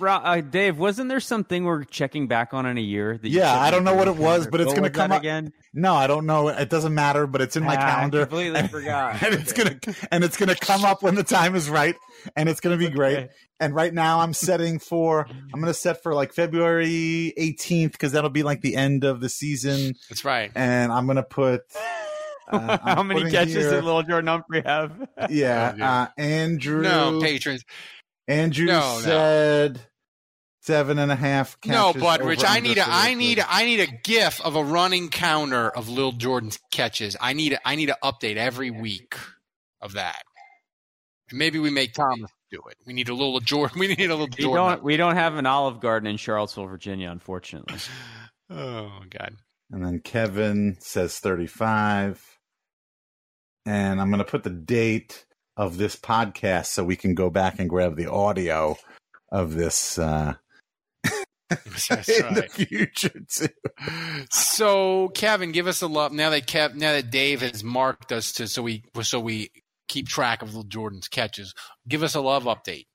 uh, Dave. Wasn't there something we're checking back on in a year? That Yeah, I don't know what it was, but it's gonna come up- again. No, I don't know. It doesn't matter, but it's in my Ah, I calendar. completely and, (laughs) forgot. And it's gonna and it's gonna come up when the time is right, and it's gonna be great. And right now, I'm setting for I'm gonna set for like February 18th because that'll be like the end of the season, That's right. and I'm gonna put. (laughs) Uh, How many catches here- did Little Jordan Humphrey have? Yeah, (laughs) Yeah. uh, Andrew. No, patrons. Andrew No, no. said seven and a half. No, catches No, but Rich, I need a, I for I need a, I need a gif of a running counter of Lil Jordan's catches. I need a, I need an update every week of that. And maybe we make Thomas do it. We need a little Jordan. (laughs) We need a little We Jordan. don't. We don't have an Olive Garden in Charlottesville, Virginia, unfortunately. (laughs) Oh God. And then Kevin says 35. And I'm going to put the date of this podcast so we can go back and grab the audio of this uh, (laughs) That's (laughs) in the future, too. So Kevin, give us a love now that Kev now that Dave has marked us to so we so we keep track of Lil Jordan's catches. Give us a love update.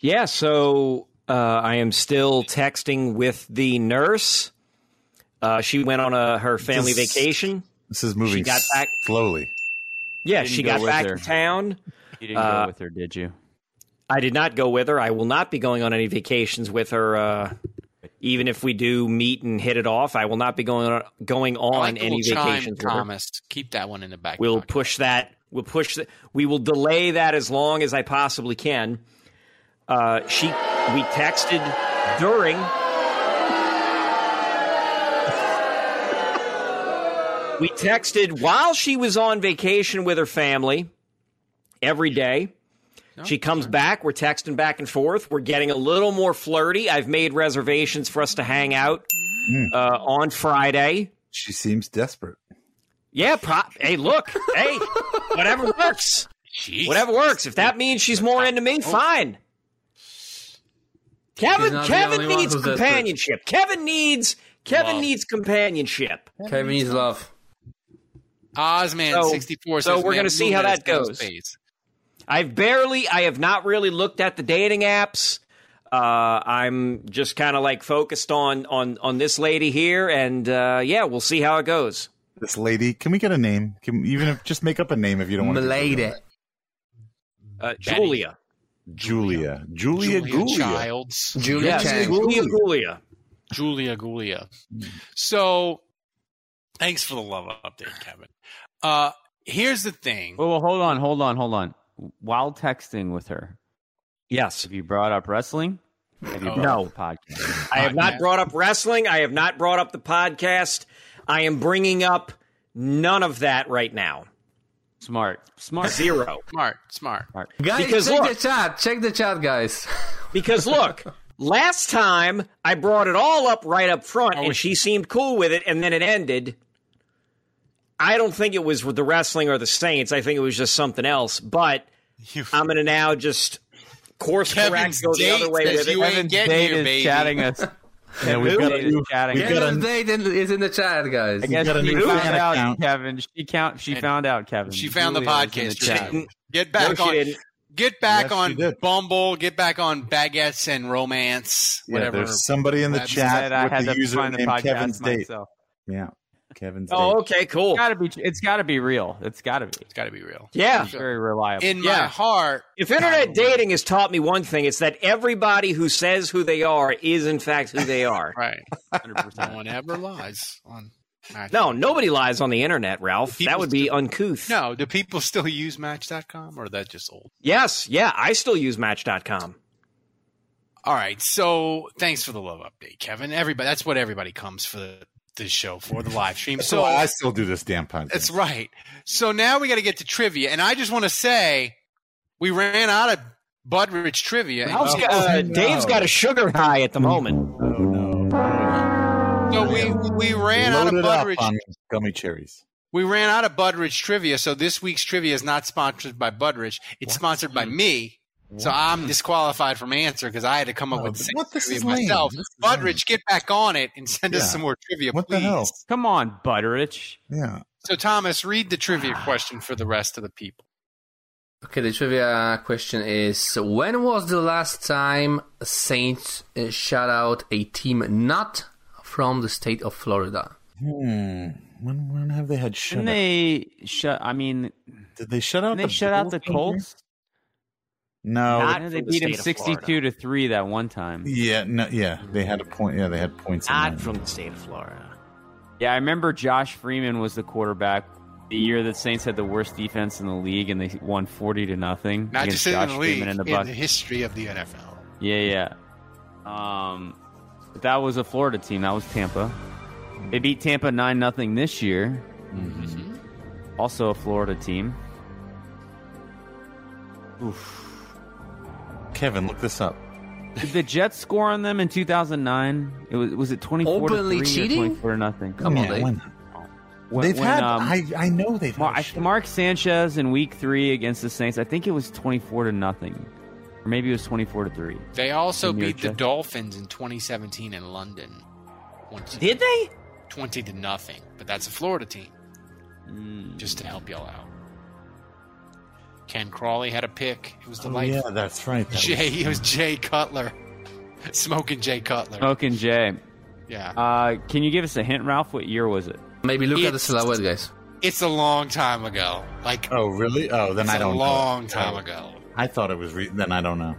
Yeah, so uh, I am still texting with the nurse. Uh, she went on a, her family This- vacation. This is moving she got back- slowly. Yeah, she got with back her. to town. You didn't Uh, go with her, did you? I did not go with her. I will not be going on any vacations with her. Uh, even if we do meet and hit it off, I will not be going on going on like any vacations. with her. Thomas. Keep that one in the back. We'll pocket. push that. We'll push. The, we will delay that as long as I possibly can. Uh, she. We texted during. We texted while she was on vacation with her family every day. She comes back. We're texting back and forth. We're getting a little more flirty. I've made reservations for us to hang out uh, on Friday. She seems desperate. Yeah, pro- hey, look, hey, whatever works. Jeez. Whatever works. If that means she's more into me, fine. Kevin, Kevin needs who's desperate. companionship. Kevin needs Kevin Love. needs companionship. Kevin needs love. Ozman So- sixty four. so we're gonna see how that goes. days." I've barely, I have not really looked at the dating apps. Uh, I'm just kind of like focused on on on this lady here, and uh, yeah, we'll see how it goes. This lady, can we get a name? Can even if just make up a name if you don't want to. Milady. Uh, Julia, Julia, Julia, Julia Julia. Childs. Julia yes, Chang. Julia, Julia. Julia So, thanks for the love update, Kevin. Uh, here's the thing. Well, well, hold on, hold on, hold on. While texting with her, Yes, have you brought up wrestling? Have you brought No. up the podcast? I have not brought up wrestling. I have not brought up the podcast. I am bringing up none of that right now. Smart, smart. Zero. Smart, smart. Guys, Because check look- the chat. Check the chat, guys. (laughs) Because look, last time I brought it all up right up front, and she seemed cool with it, and then it ended. I don't think it was with the wrestling or the Saints. I think it was just something else. But (laughs) I'm going to now just course Kevin's correct, go the other way says with it. you ain't Kevin's getting date here, is baby. chatting us. (laughs) Yeah, we've got a is new, chatting we've us. got a, date is in the chat, guys. I guess got a she new found fan out, account. Kevin. She count. She found out, Kevin. She found the Julia was in podcast. the She chat. didn't. Get back she on. didn't. Get back Yes, on. Bumble. Get back on baguettes and romance. yeah, Whatever. there's somebody in the chat Said I with had the to find user the Kevin's date. Yeah, Kevin's Oh, date. okay, cool. It's gotta be. It's gotta be real. It's gotta be. it's got to be real. Yeah. It's very reliable. In my heart, If internet dating has taught me one thing, it's that everybody who says who they are is in fact who they are. (laughs) right? 100%. No one ever lies on. Match. No, nobody lies on the internet, Ralph. People That would be uncouth. No, do people still use Match.com or is that just old? Yes, yeah, I still use Match.com. All right, so thanks for the love update, Kevin. Everybody, that's what everybody comes for the, this show for the live stream. So So I still do this damn podcast. that's right. So now we got to get to trivia, and I just want to say we ran out of Budrich trivia. and- got- uh, no. Dave's got a sugar high at the moment. Oh no! so we we ran out of Loaded Budrich. gummy cherries. We ran out of Budrich trivia, so this week's trivia is not sponsored by Budrich. It's sponsored by me. So I'm disqualified from answer because I had to come up Oh, with the what? same This trivia is lame. myself. This is get back on it and send Yeah. us some more trivia, What please. the hell? Come on, Budrich. Yeah. So Thomas, read the trivia question for the rest of the people. Okay, the trivia question is When was the last time Saints shut out a team not from the state of Florida? Hmm. When when have they had shut? Didn't they shut? I mean, Did they shut out? didn't they the shut out the Bills game Colts? No. Not Didn't they the beat them state of sixty-two to three that one time. yeah. No. Yeah. They had a point. Yeah. They had points. Not that. from the state of Florida. Yeah, I remember Josh Freeman was the quarterback the year that Saints had the worst defense in the league, and they won forty to nothing Not against just in Josh the league, Freeman the in the history of the NFL. Yeah, yeah. Um, but that was a Florida team. That was Tampa. They beat Tampa nine nothing this year. Mm-hmm. Also a Florida team. Oof. Kevin, look this up. Did the Jets score on them in 2009? It was was it 24 Openly to 3 cheating? or 24 to nothing? Come on, Yeah, Dave. when- When- they've when, had. um, I I know they've Mar- had. I- Mark Sanchez in week 3 against the Saints. I think it was 24 to nothing. Or maybe it was 24 to 3. They also New York beat the Jets. Dolphins in 2017 in London. 20, Did they? 20 to nothing. But that's a Florida team, Mm. just to help y'all out. Ken Crawley had a pick. It was Oh, delightful. yeah, that's right. That Jay, it was Jay Cutler. (laughs) Smoking Jay Cutler. Smoking Jay. Yeah. Uh, can you give us a hint, Ralph? What year was it? Maybe look at the It's- silhouette, guys. It's a long time ago. Like, Oh, really? Oh, then it's I don't a know. long time Oh. ago. I thought it was. Re- then I don't know.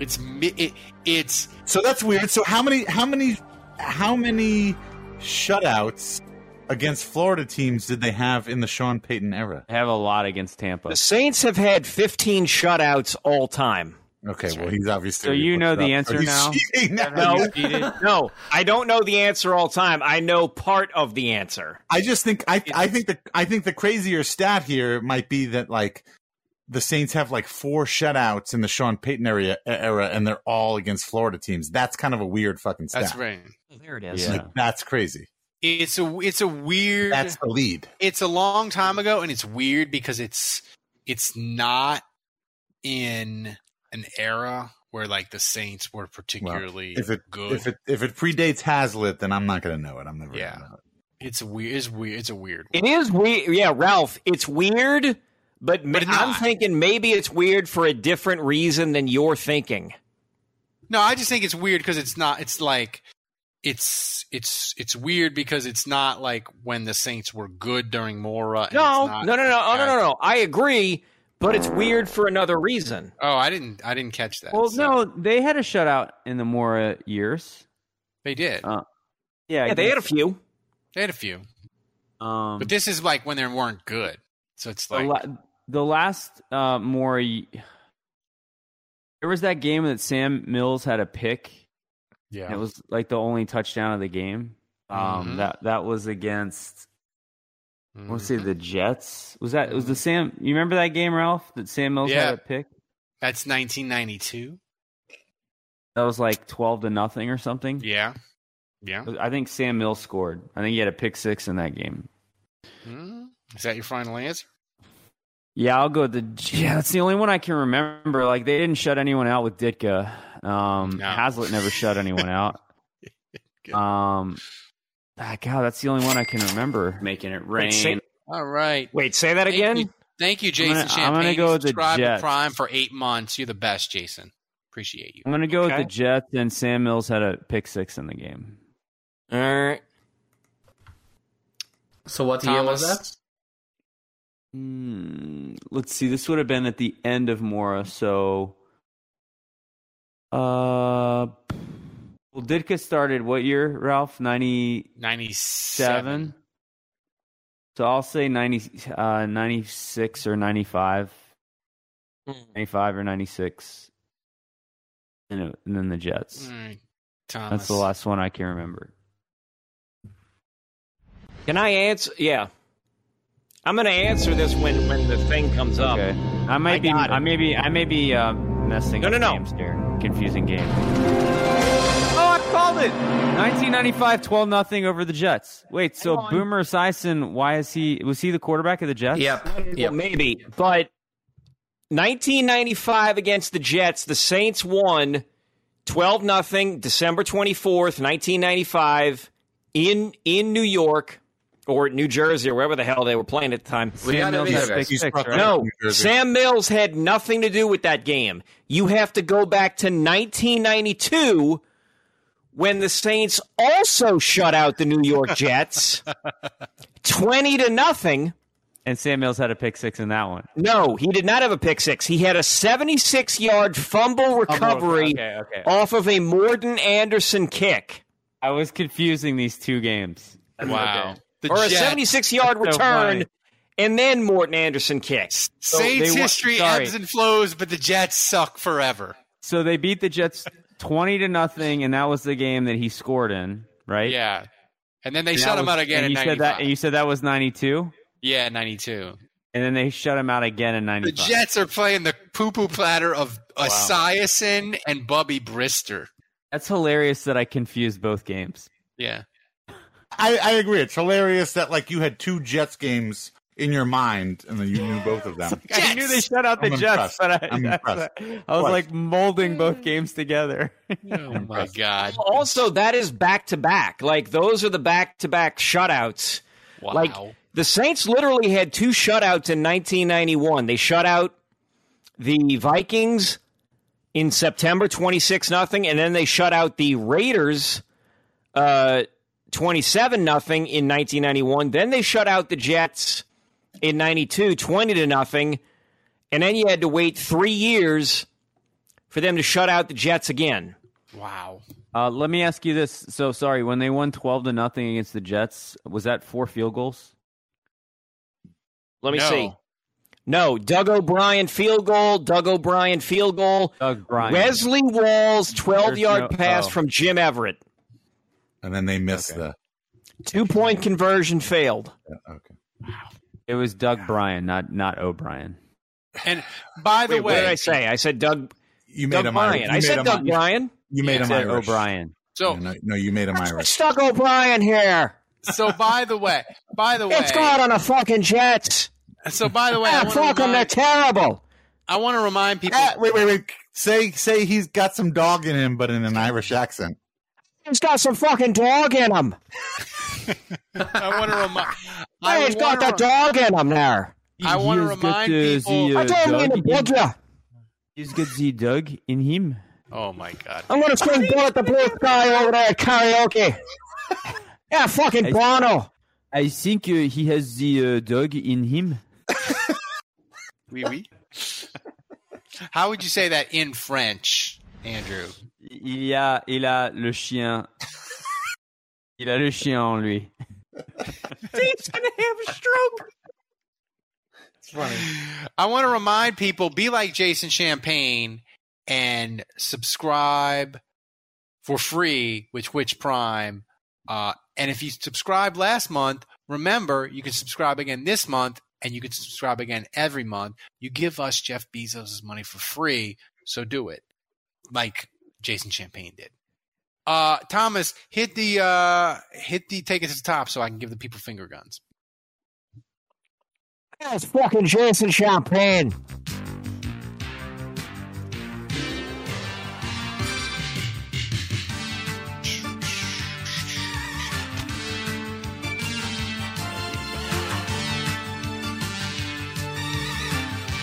It's it, it's so that's weird. So how many how many how many shutouts against Florida teams did they have in the Sean Payton era? They have a lot against Tampa. The Saints have had 15 shutouts all time. Okay, well he's obviously. So you know the answer now. (laughs) No, no, I don't know the answer all time. I know part of the answer. I just think I I think the I think the crazier stat here might be that like the Saints have like four shutouts in the Sean Payton area era, and they're all against Florida teams. That's kind of a weird fucking stat. That's right. There it is. Like, that's crazy. It's a it's a weird. That's the lead. It's a long time ago, and it's weird because it's it's not in an era where like the Saints were particularly well, if it, good. If it if it predates Haslett, then I'm not going to know it. I'm never. Yeah, know it. it's weird. It's weird. It's a weird. One. It is weird. Yeah, Ralph. It's weird, but, but I'm thinking maybe it's weird for a different reason than you're thinking. No, I just think it's weird because it's not. It's like it's it's it's weird because it's not like when the Saints were good during Mora. No, no, no, no, no, no, no, no. I agree, but it's weird for another reason. Oh, I didn't, I didn't catch that. Well, so. no, they had a shutout in the Mora years. They did. Uh, yeah, yeah, they had a few. They had a few. Um, but this is like when they weren't good. So it's like the, la- the last uh, Mora. There was that game that Sam Mills had a pick yeah, it was like the only touchdown of the game. Um, mm-hmm. that that was against. Mm-hmm. Let's say the Jets. Was that was the Sam? You remember that game, Ralph? That Sam Mills yeah. had a pick. That's 1992. That was like twelve to nothing or something. Yeah, yeah. I think Sam Mills scored. I think he had a pick six in that game. Mm-hmm. Is that your final answer? Yeah, I'll go with the. Yeah, that's the only one I can remember. Like they didn't shut anyone out with Ditka. Um, no. Haslett never shut anyone (laughs) out. um, ah, God, that's the only one I can remember. Making it rain. say, All right. Wait, say that Thank again. You, thank you, Jason I'm gonna, Champagne. I'm gonna go with the Subscribe Jets. Prime for eight months. You're the best, Jason. Appreciate you. I'm gonna go Okay. with the Jets, and Sam Mills had a pick six in the game. All right. So what year was Thomas. that? Hmm, let's see. This would have been at the end of Mora, so. Uh, well, Ditka started what year, Ralph? Ninety 97. seven. So I'll say 90, uh, 96 or 95. 95 or 96. And, it- and then the Jets. All right. Thomas. That's the last one I can remember. Can I answer? Yeah. I'm going to answer this when, when the thing comes up. I might I be. I may be I may be uh, messing No, up no, no. games here. Confusing game. Oh, I called it. 1995 12 nothing over the Jets. Wait, so Boomer Esiason, why is he was he the quarterback of the Jets? Yep. Well, maybe. But 1995 against the Jets, the Saints won 12 nothing December 24th, 1995 in in New York or New Jersey or wherever the hell they were playing at the time. We Sam Mills video, had a guys. pick six, right? No, Sam Mills had nothing to do with that game. You have to go back to 1992 when the Saints also shut out the New York (laughs) Jets 20 to nothing. And Sam Mills had a pick six in that one. No, he did not have a pick six. He had a 76 yard fumble recovery Okay, okay. off of a Morten Andersen kick. I was confusing these two games. Wow. The or a 76 yard That's return, funny. and then Morten Andersen kicks. Saints they wa- history sorry. ebbs and flows, but the Jets suck forever. So they beat the Jets 20 to nothing, and that was the game that he scored in, right? Yeah. And then they And shut that him was- out again and in you said that and you said that was 92 yeah, 92. and then they shut him out again in The Jets are playing the poo-poo platter of Esiason and Bubby Brister. that's hilarious that i confused both games Yeah. I, I agree. It's hilarious that like you had two Jets games in your mind and then you knew both of them. (laughs) i knew they shut out the I'm jets impressed. but i, I'm that's impressed. what- I was What? like molding both games together (laughs) Oh my God. Also, that is back to back. Like those are the back to back shutouts. Wow. Like the Saints literally had two shutouts in 1991. They shut out the Vikings in September 26 nothing and then they shut out the Raiders uh 27 nothing in 1991. Then they shut out the Jets in 92 20 to nothing. and then you had to wait three years for them to shut out the Jets again. Wow. Uh, let me ask you this. So sorry, when they won twelve to nothing against the Jets, was that four field goals? Let me No. see. No, Doug O'Brien field goal, Doug O'Brien field goal, Doug Brien. Wesley Walls 12 yard no- pass oh. from Jim Everett. And then they missed Okay. the. Two point conversion failed. yeah, Okay. It was Doug Brien, not not O'Brien. And by the Wait, what did way, I say? I said Doug, You made Doug him Irish. Brien. I said Doug Brien. You made Yeah, him Irish. O'Brien. so No, no, you made him Irish. It's Doug O'Brien here. so by the way, by the way, It's God on a fucking jet. so by the way, I Yeah, want to fuck them. They're terrible. I want to remind people. Ah, wait, wait, wait. Say, say he's got some dog in him, but in an Irish accent. He's got some fucking dog in him. I want to remind. Hey, he's got wanna the dog in him there. I want to He got, remind uh, people. the, uh, I don't mean to dog bud in- ya. He's got the dog in him. oh my god! I'm gonna sing Bullet the Blue Sky over there at karaoke. Yeah, fucking I- Bono. I think uh, he has the uh, dog in him. Oui, oui. How would you say that in French, Andrew? Il y a, il a le chien. Il a le chien en lui. He's gonna have a stroke. I want to remind people: be like Jason Champagne and subscribe for free with Twitch Prime. Uh, and if you subscribed last month, remember you can subscribe again this month, and you can subscribe again every month. You give us Jeff Bezos' money for free, so do it, like Jason Champagne did. Uh, Thomas, hit the uh, hit the take it to the top so I can give the people finger guns. That's fucking Jason Champagne.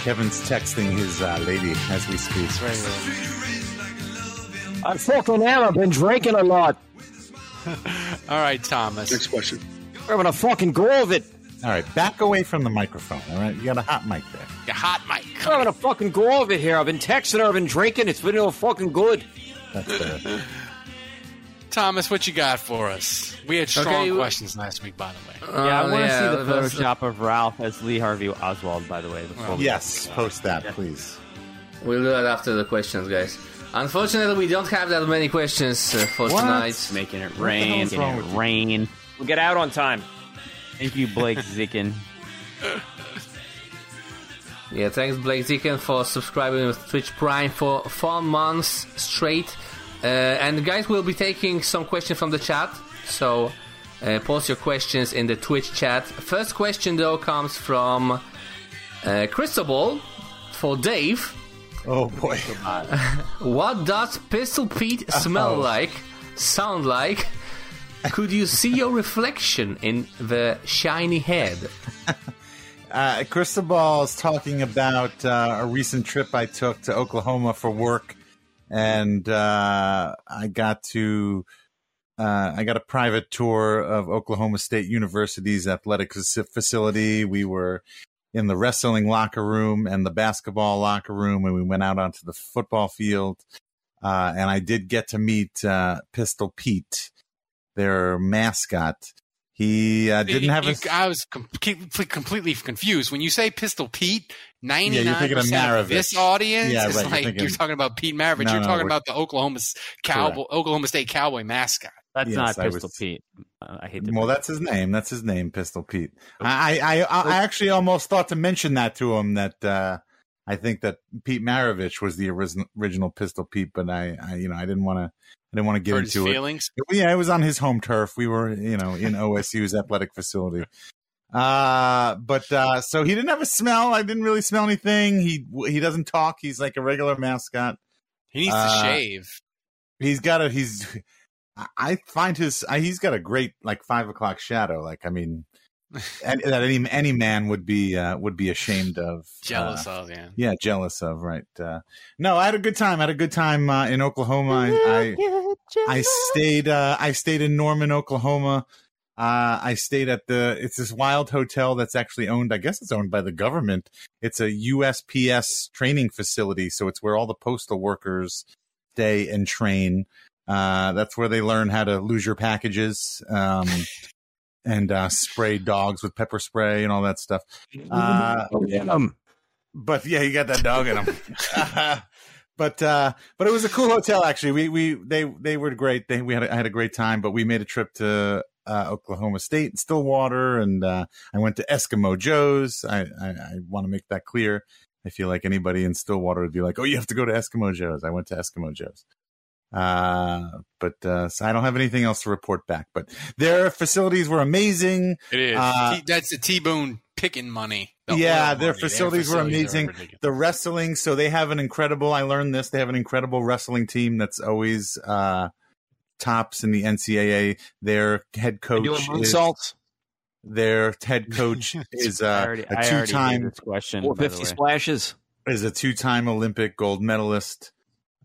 Kevin's texting his uh, lady as we speak. I fucking am. I've been drinking a lot. All right, Thomas. Next question. We're having a fucking go of it. All right, back away from the microphone. All right, you got a hot mic there. Your hot mic. We're having a fucking go of it here. I've been texting her. I've been drinking. It's been real fucking good. That's fair. (laughs) Thomas, what you got for us? We had strong Okay, you- questions last week, by the way. Yeah, I want to yeah, see the that's- Photoshop of Ralph as Lee Harvey Oswald. By the way, before we- yes, post that, please. We'll do that after the questions, guys. Unfortunately, we don't have that many questions uh, for What? tonight. making it rain, is wrong making with it you? rain. We'll get out on time. Thank you, Blake Zicken. (laughs) Yeah, thanks Blake Zicken for subscribing with Twitch Prime for four months straight. Uh, and guys, we'll be taking some questions from the chat. So uh, post your questions in the Twitch chat. First question though comes from uh, Cristobal for Dave. Oh boy. (laughs) What does Pistol Pete smell like? Sound like? Could you see your reflection in the shiny head? (laughs) Uh, Cristobal is talking about uh, a recent trip I took to Oklahoma for work, and uh, I got to uh, I got a private tour of Oklahoma State University's athletic facility. We were in the wrestling locker room and the basketball locker room, and we went out onto the football field. Uh, and I did get to meet uh, Pistol Pete, their mascot. He uh, didn't have I was com- completely confused when you say Pistol Pete. Ninety Yeah, you're nine of percent of this audience Yeah, is right, you're like thinking- you're talking about Pete Maravich. No, you're no, talking we're- about the Oklahoma Cowboy, Oklahoma State Cowboy mascot. That's Yes, not I Pistol was- Pete. Uh, I hate to. Well, that's his name. That's his name, Pistol Pete. I, I, I, I actually almost thought to mention that to him that uh, I think that Pete Maravich was the original, original Pistol Pete, but I, I you know, I didn't want to, I didn't want to get Hurt his into it. feelings. Yeah, it was on his home turf. We were, you know, in OSU's athletic facility. Uh, but uh, so he didn't have a smell. I didn't really smell anything. He he doesn't talk. He's like a regular mascot. He needs Uh, to shave. He's got a he's. I- I find his I, he's got a great like five o'clock shadow. Like I mean, (laughs) and, that any any man would be uh, would be ashamed of. Jealous uh, of, yeah. yeah, jealous of. Right. Uh, no, I had a good time. I had a good time uh, in Oklahoma. I I, I stayed uh, I stayed in Norman, Oklahoma. Uh, I stayed at the, it's this wild hotel that's actually owned, I guess it's owned by the government. It's a USPS training facility. So it's where all the postal workers stay and train. Uh, that's where they learn how to lose your packages, um, (laughs) and, uh, spray dogs with pepper spray and all that stuff. Uh, Oh, yeah. Um, but yeah, you got that dog in them. (laughs) but uh, but it was a cool hotel actually. We we they they were great. They we had a, I had a great time. But we made a trip to uh, Oklahoma State, Stillwater, and uh, I went to Eskimo Joe's. I I, I want to make that clear. I feel like anybody in Stillwater would be like, "Oh, you have to go to Eskimo Joe's." I went to Eskimo Joe's. Uh, but uh, so I don't have anything else to report back. But their facilities were amazing. It is. Uh, T- that's the T Boone Pickens money. The yeah, their money. facilities were facilities are amazing. The wrestling, so they have an incredible. I learned this. They have an incredible wrestling team that's always uh, tops in the NCAA. Their head coach is moonsaults? their head coach (laughs) is I uh, already, a I two already knew time this question. by the 450 splashes. is a two time Olympic gold medalist.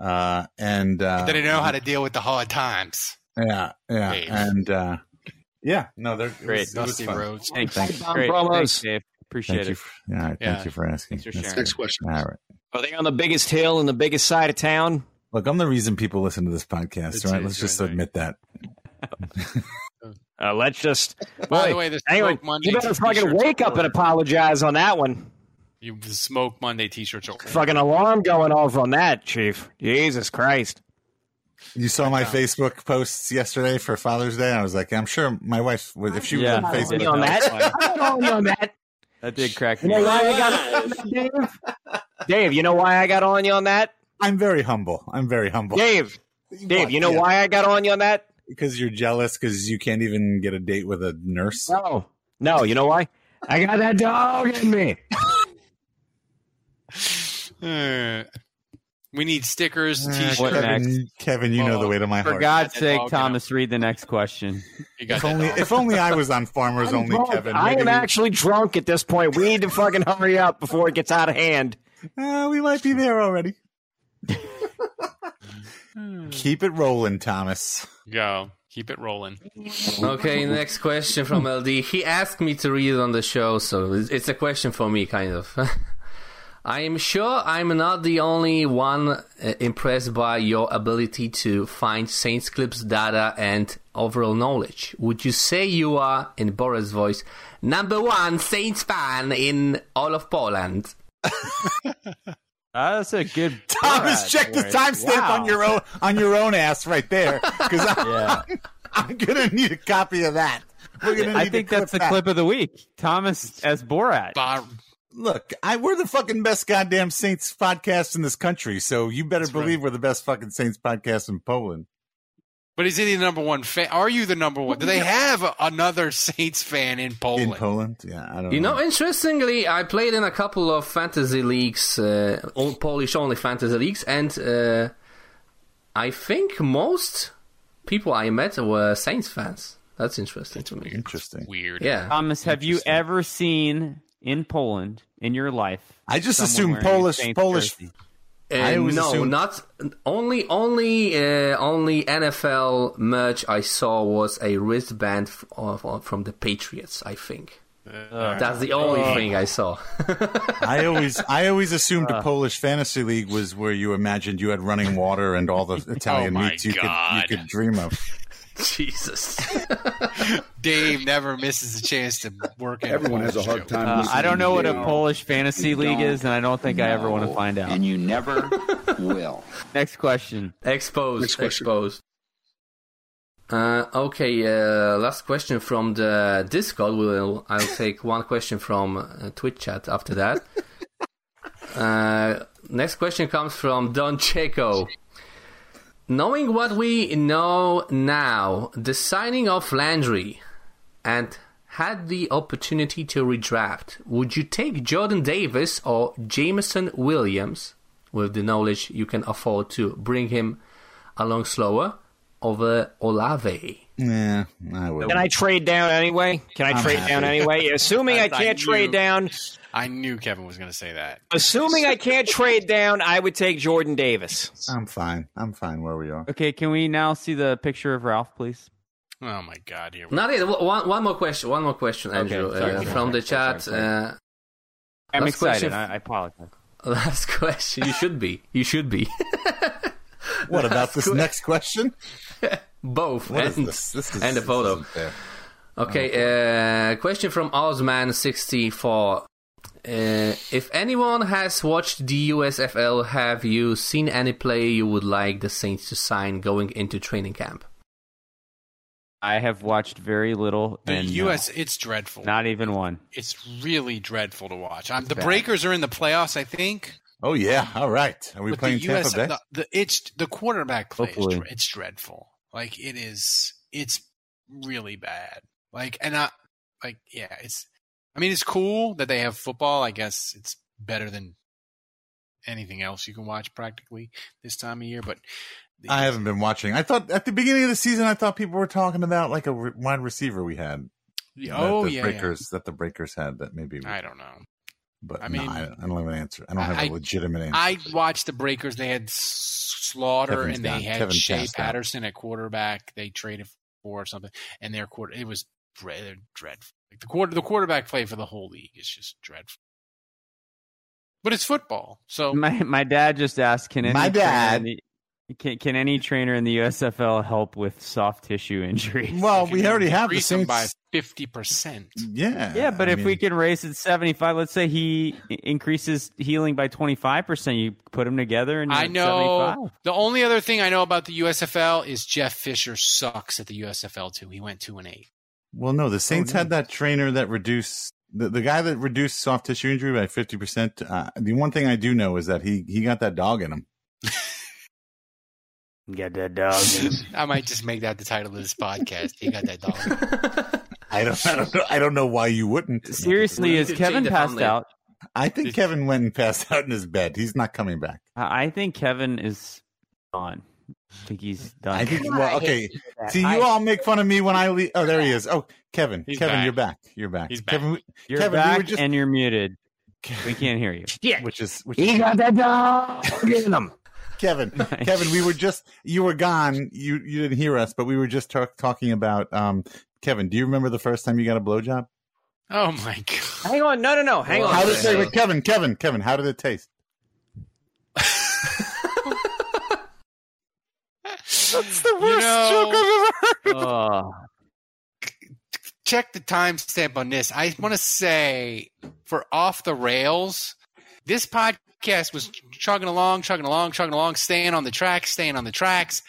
Uh, and uh, They didn't know how to deal with the hard times. yeah, yeah, Dave. and uh, yeah, no, they're Great. It was, it was Dusty fun. Rhodes. Thanks. Thank you. Great. Promos. Thanks, Dave. Appreciate Thank it. For, yeah, Yeah. thank you for asking. Thanks for sharing. Next question. All right. Are they on the biggest hill in the biggest side of town? Look, I'm the reason people listen to this podcast, It's- right? it's Let's just right, right. admit that. (laughs) Uh, let's just. By Boy, the way, the anyway, Smoke Monday you better fucking wake up and apologize on that one. You Smoke Monday T-shirts. Are Fucking alarm going off on that, Chief. Jesus Christ. You saw my Facebook posts yesterday for Father's Day. I was like, I'm sure my wife would, if she was Yeah. on On you Facebook. on that. I'm on that. (laughs) That did crack You me. know why I got on that, Dave? Dave, you know why I got on you on that? I'm very humble. I'm very humble. Dave, Dave, you know why I got on you on that? Because you're jealous because you can't even get a date with a nurse. No. No, you know why? I got that dog in me. Uh, we need stickers, Uh, T-shirts. What next? Kevin, Kevin, you know the way to my heart. For heart. God's That sake, dog Thomas, read the next question. You got If that only, dog. if only I was on Farmers I'm Only, drunk. Kevin. I Maybe am we- actually drunk at this point. We need to fucking hurry up before it gets out of hand. Uh, we might be there already. (laughs) Keep it rolling, Thomas. Go. Keep it rolling. Okay, next question from LD. He asked me to read it on the show, so it's it's a question for me, kind of. (laughs) I am sure I'm not the only one uh, impressed by your ability to find Saints clips data and overall knowledge. Would you say you are, in Boris' voice, number one Saints fan in all of Poland? (laughs) That's a good. (laughs) Thomas, check the timestamp Wow. on your own on your own ass right there, because (laughs) Yeah. I'm gonna need a copy of that. We're gonna need I think that's the that. clip of the week. Thomas as Borat. Bob, Look, I we're the fucking best goddamn Saints podcast in this country, so you better That's right. believe we're the best fucking Saints podcast in Poland. but is he the number one fan? Are you the number one? Do they have another Saints fan in Poland? In Poland, yeah, I don't You know. know, interestingly, I played in a couple of fantasy leagues, uh, all Polish only fantasy leagues, and uh, I think most people I met were Saints fans. That's interesting to me. Interesting. Weird. Yeah. Thomas, have you ever seen in Poland in your life? I just someone assume Polish Saints Polish jersey? Uh, always no, assumed- not only only uh, only NFL merch I saw was a wristband f- of, of- from the Patriots. I think that's the only thing I saw. (laughs) I always I always assumed a Polish fantasy league was where you imagined you had running water and all the (laughs) Italian Oh meats you could you could dream of. Jesus. (laughs) Dave never misses a chance to work. in Everyone has a hard joke. time. Uh, I don't know what a Polish fantasy league is, and I don't think I ever want to find out. And you never (laughs) will. Next question. Exposed. Next question. Exposed. Uh, okay, uh, last question from the Discord. We'll, I'll take one question from uh, Twitch chat after that. (laughs) uh, next question comes from Don Checo. Knowing what we know now, the signing of Landry and had the opportunity to redraft, would you take Jordan Davis or Jameson Williams with the knowledge you can afford to bring him along slower over Olave? Yeah, I would. Can I trade down anyway? Can I I'm trade happy. down anyway? (laughs) Assuming I I can't knew- trade down, I knew Kevin was going to say that. assuming I can't trade down, I would take Jordan Davis. I'm fine. I'm fine where we are. Okay, can we now see the picture of Ralph, please? Oh my God! Here. Not yet. One, one more question. One more question, Andrew, Okay, sorry, uh, sorry, from the chat. sorry, sorry. Uh, I'm last excited. question- I, I apologize. (laughs) Last question. You should be. You should be. (laughs) What about this que- next question? (laughs) Both. What is and, this? This is and the this photo. isn't fair. Okay, uh, question from Ozman64. Uh, if anyone has watched the USFL, have you seen any player you would like the Saints to sign going into training camp? I have watched very little. The and, uh, U.S. It's dreadful. not even one. It's really dreadful to watch. The bad. Breakers are in the playoffs, I think. Oh yeah, all right. Are we but playing the Tampa US, Bay? the, the it's the quarterback play. Is, it's dreadful. Like it is. It's really bad. Like and I like yeah. It's. I mean, it's cool that they have football. I guess it's better than anything else you can watch practically this time of year. But I haven't been watching. I thought at the beginning of the season, I thought people were talking about like a re- wide receiver we had. oh that the yeah, yeah. Breakers that the Breakers had that maybe. We, I don't know. but I I mean, mean, I, I don't have an answer. I don't have a I- legitimate answer. I watched the Breakers. They had Slaughter Kevin's and they gone. had Kevin's Shea. Patterson at quarterback. They traded for or something, and their quarter it was dread, dreadful. Like the quarter the quarterback play for the whole league is just dreadful. But it's football, so My my dad just asked, can any My trainer dad- in the- can, can any trainer in the USFL help with soft tissue injuries? well, we already have the increase Saints. by fifty percent. yeah, yeah, but I if we can raise it seventy five, let's say he increases healing by twenty five percent, you put them together and you're I know 75. the only other thing I know about the USFL is Jeff Fisher sucks at the USFL too. He went two and eight. Well, no, the Saints no. had that trainer that reduced the, the guy that reduced soft tissue injury by fifty percent. Uh, the one thing I do know is that he he got that dog in him. (laughs) Got that dog. (laughs) I might just make that the title of this podcast. He got that dog. (laughs) I don't, I don't know. I don't know why you wouldn't. Seriously, is Kevin passed out? I think Kevin went and passed out in his bed. He's not coming back. I I think Kevin is gone. I think he's done. I think. Well, okay. See, you I- all make fun of me when I leave. Oh, there he is. Oh, Kevin. He's Kevin, back. you're back. You're back. He's back. Kevin, You're Kevin, we back were just- and you're muted. We can't hear you. (laughs) which is which He is got that dog in him. (laughs) Kevin. (laughs) Kevin, we were just you were gone. You you didn't hear us, but we were just talk, talking about um. Kevin, do you remember the first time you got a blowjob? Oh my god! Hang on, no, no, no, hang on. How did it taste? Kevin, Kevin, Kevin, how did it taste? That's the You know- joke I've ever heard. Oh, Check the timestamp on this. I want to say for off the rails, this podcast was chugging along, chugging along, chugging along, staying on the tracks, staying on the tracks.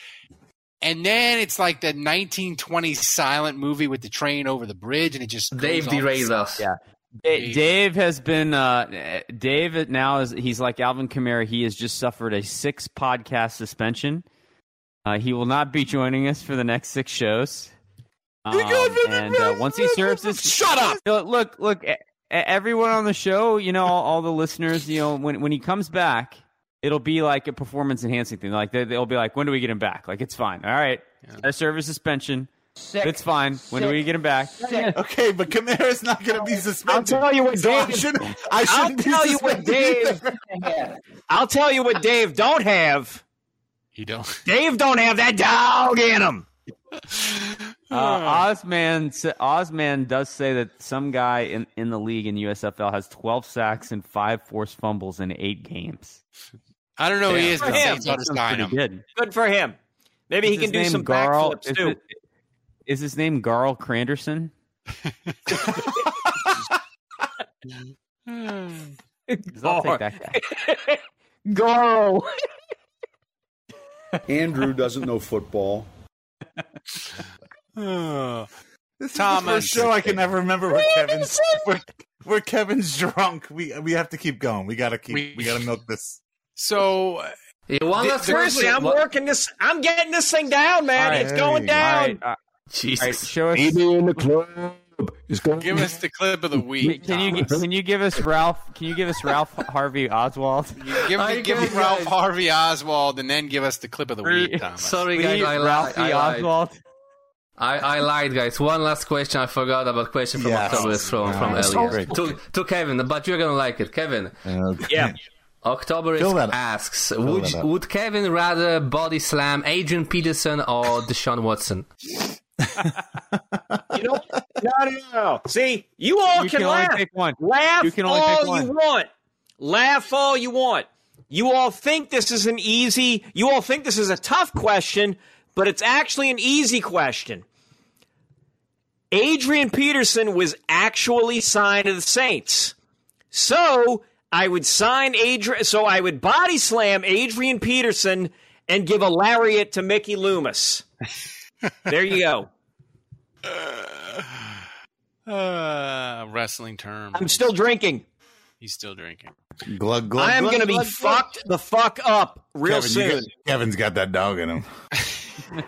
And then it's like the 1920s silent movie with the train over the bridge, and it just goes Dave off derailed us. Yeah. Dave has been uh, Dave now is he's like Alvin Kamara. He has just suffered a six podcast suspension. Uh, he will not be joining us for the next six shows. Um, and uh, once he serves this, Shut up! Look, look, everyone on the show, you know, all, all the listeners, you know, when when he comes back, it'll be like a performance enhancing thing. Like they, they'll be like, when do we get him back? Like it's fine. All right, I serve a suspension. It's fine. When do we get him back? Okay, but Kamara's not going to be suspended. I'll tell you what So I Dave. shouldn't. I I'll shouldn't be tell you what Dave. either. I'll tell you what Dave don't have. You don't. (laughs) Dave don't have that dog in him. (laughs) Uh, Ozman sa- Ozman does say that some guy in, in the league in USFL has 12 sacks and five forced fumbles in eight games. I don't know who he is, For but him. Saints ought to Sounds sign pretty him. good. Good for him. Maybe he can do some Garl- backflips is too. it- Is his name Garl Cranderson? Because (laughs) I'll take that guy. Go. Andrew doesn't know football. (laughs) Oh. This is Thomas. the first show I can never remember where Kevin's where, where Kevin's drunk. We we have to keep going. We got to keep. We- We, got to milk this. So Yeah, one The- last Seriously, question. I'm What- working this. I'm getting this thing down, man. All right. it's going down. All right, uh, all right, Jesus. show us. in the club. It's going give us the clip of the (laughs) week. Can you can you give us Ralph? Can you give us Ralph Harvey Oswald? You give, I give guess, Ralph guys. Harvey Oswald and then give us the clip of the week, Thomas. Sorry, guys. Please, I lied. Ralphie I lied. Oswald. I, I lied, guys. One last question. I forgot about question from Yes. October is from, from Yes. earlier. Great. To, to Kevin, but you're gonna like it. Kevin, Yeah. October Fill that up. asks, would, would Kevin rather body slam Adrian Peterson or Deshaun Watson? You know, no, no, no. See, you all You can, can laugh. pick one. Laugh You can only all pick one. you want. Laugh all you want. You all think this is an easy. You all think this is a tough question, but it's actually an easy question. Adrian Peterson was actually signed to the Saints. So I would sign Adrian. So I would body slam Adrian Peterson and give a lariat to Mickey Loomis. (laughs) there you go. Uh, (sighs) wrestling term. I'm still drinking. He's still drinking. Glug glug. I am glug, going to be glug, glug. fucked the fuck up real Kevin, soon. got- Kevin's got that dog in him. (laughs)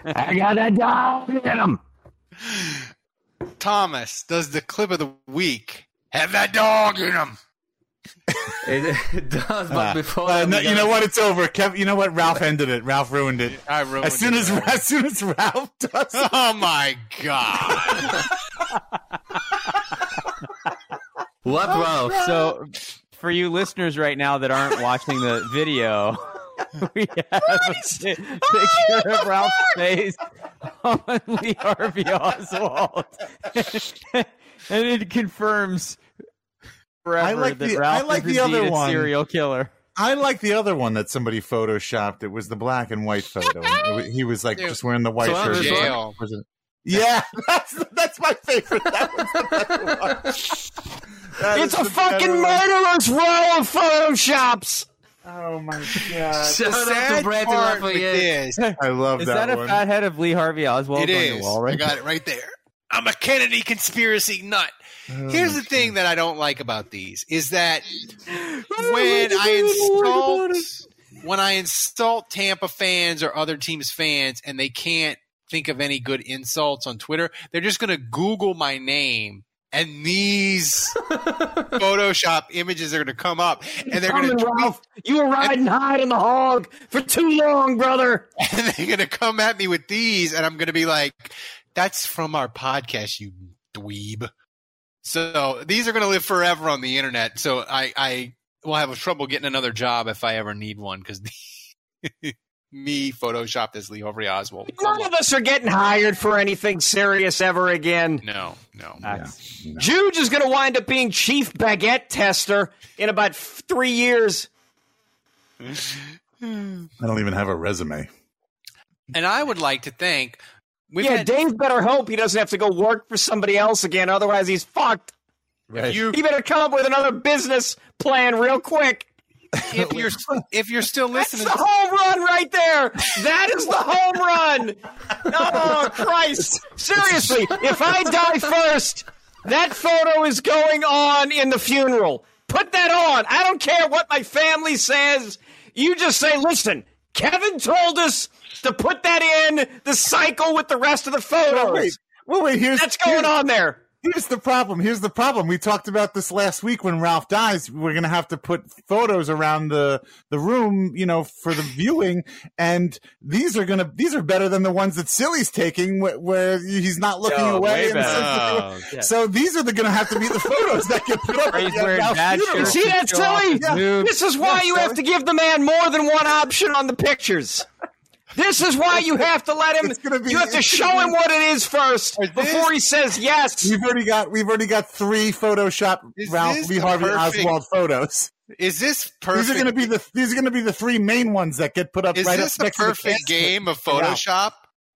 I got that dog in him. Thomas does the clip of the week. Have that dog in him. (laughs) It, it does, but Ah. before Uh, no, you know what? It's over. Kev, you know what? Ralph ended it. Ralph ruined it. I ruined as soon it, as Ralph. (laughs) as soon as Ralph does. it. Oh my god. (laughs) What, Ralph? So, for you listeners right now that aren't watching the video, we have a pi- picture of Ralph's face on Lee Harvey Oswald, and it confirms forever I like that the- Ralph I like is the other one. serial killer. I like the other one that somebody photoshopped. It was the black and white photo. He was like Dude. just wearing the white So shirt. Jail. Was it- Yeah, (laughs) that's that's my favorite. That was the better one. It's a fucking better one. murderous row of photoshops. Oh my god! Shout out to Sad Brad part with Lafayette. this, I love Is that, that, a one. fat head of Lee Harvey Oswald it on is. your wall right I got it right there. I'm a Kennedy conspiracy nut. Oh, Here's the thing that I don't like about these is that (laughs) when I insult when I insult Tampa fans or other teams fans and they can't think of any good insults on Twitter, they're just going to Google my name and these (laughs) Photoshop images are going to come up and they're going to Ralph. You were riding high on the hog for too long, brother. (laughs) and they're going to come at me with these and I'm going to be like, that's from our podcast, you dweeb. So these are going to live forever on the internet. So I, I will have trouble getting another job if I ever need one because (laughs) me photoshopped as Lee Harvey Oswald. None of us are getting hired for anything serious ever again. No, no. That's- Juge is going to wind up being chief baguette tester in about three years. (laughs) I don't even have a resume. And I would like to thank. We've yeah, had, Dave better hope he doesn't have to go work for somebody else again. Otherwise, he's fucked. Right. you, He better come up with another business plan real quick. if you're if you're still That's listening, the home run right there. That is the home run. Oh Christ! Seriously, if I die first, that photo is going on in the funeral. Put that on. I don't care what my family says. You just say, listen, Kevin told us to put that in the cycle with the rest of the photos. wait, well, wait. Here's That's going here's, on there. Here's the problem. Here's the problem. We talked about this last week when Ralph dies. We're going to have to put photos around the, the room, you know, for the viewing. And these are going to, these are better than the ones that Silly's taking where, where he's not looking Oh, away. and better. Oh, yeah. So these are the going to have to be the photos that get put up. He's at wearing bad funeral. You shirts. see that, silly? his boobs. This is why Yeah, you have to give the man more than one option on the pictures. This is why you have to let him. Be- you have to show gonna him what it is first this- before he says yes. We've already got, we've already got three Photoshop Is Ralph this Lee the Harvey perfect- Oswald photos. is this perfect? These are going to be the, these are going to be the three main ones that get put up Is right this up the next to the perfect game of Wow. Photoshop?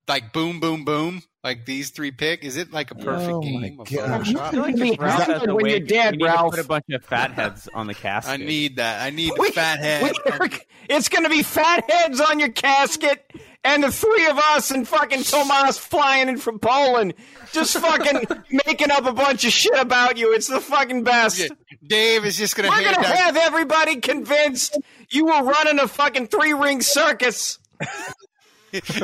Like boom, boom, boom. Like these three pick. Is it like a perfect Oh my game of uh, God. You Photoshop? can like if Ralph has a when you're wig, dead, we need to Ralph. put a bunch of fat heads on the casket. I need that. I need We- fat head. we- (laughs) it's going to be fat heads on your casket, and the three of us and fucking Tomas flying in from Poland, just fucking (laughs) making up a bunch of shit about you. It's the fucking best. Dave is just gonna We're gonna out. have everybody convinced you were running a fucking three ring circus. (laughs)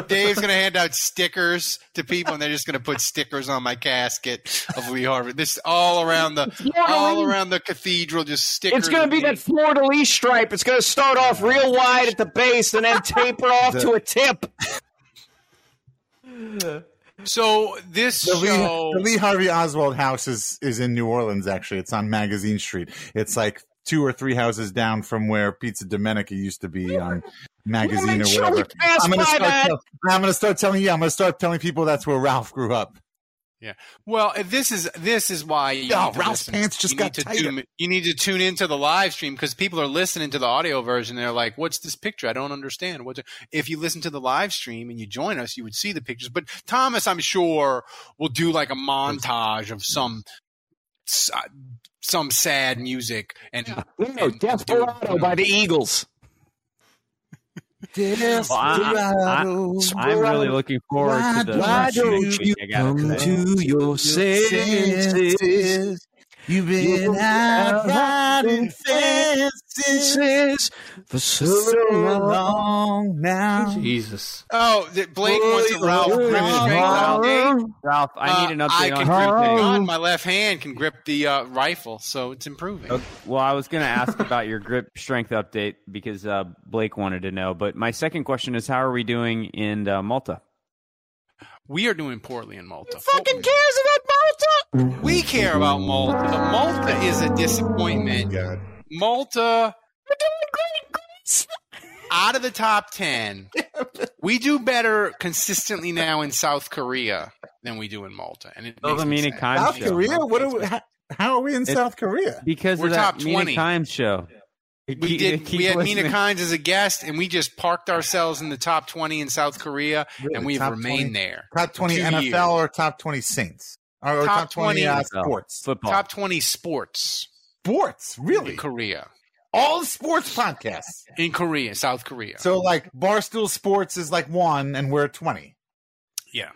Dave's gonna hand out stickers to people, and they're just gonna put stickers on my casket of Lee Harvey. This all around the all around the cathedral, just stickers. It's gonna be me. that fleur de lis stripe. It's gonna start off real wide at the base and then taper (laughs) off to a tip. So this The Lee, show, the Lee Harvey Oswald house is is in New Orleans. Actually, it's on Magazine Street. It's like two or three houses down from where Pizza Domenica used to be on magazine or sure we whatever. I'm gonna start. Tell, I'm gonna start telling you. I'm gonna start telling people that's where Ralph grew up. Yeah. Well, this is this is why you Oh, need to Ralph's listen. pants just you got need tighter. tune, You need to tune into the live stream because people are listening to the audio version. They're like, "What's this picture? I don't understand." What's it? if you listen to the live stream and you join us, you would see the pictures. But Thomas, I'm sure, will do like a montage of some s- uh, some sad music and No, Desperado by the Eagles. Well, I, am really looking forward to the Why don't next you week, I gotta come to your senses? You've been out riding fences for so long now. Jesus. Oh, that Blake wants a Ralph grip strength update. Ralph, I need an Uh, update I on grip the gun. My left hand can grip the uh, rifle, so it's improving. Okay, Well, I was going to ask about your grip strength update because uh, Blake wanted to know. But my second question is, how are we doing in uh, Malta? We are doing poorly in Malta. Who Fucking cares about Malta. We care about Malta. Malta is a disappointment. Oh Malta. We're doing great, Greece. Out of the top 10, (laughs) we do better consistently now in South Korea than we do in Malta. And it Oh, makes the me Mina sad. South show. Korea? What are we? How, how are we in It's- South Korea? Because We're of that top Mina 20. Kimes show. We did. We had listening. Mina Kimes as a guest, and we just parked ourselves in the top 20 in South Korea, Really? and we've Top remained 20? there. Top twenty NFL years. or top twenty Saints? Or, or Top top, twenty, 20 uh, sports? Football. Top 20 sports Sports, really? in Korea. All sports podcasts. In Korea, South Korea. So like Barstool Sports is like one, and we're twenty. yeah.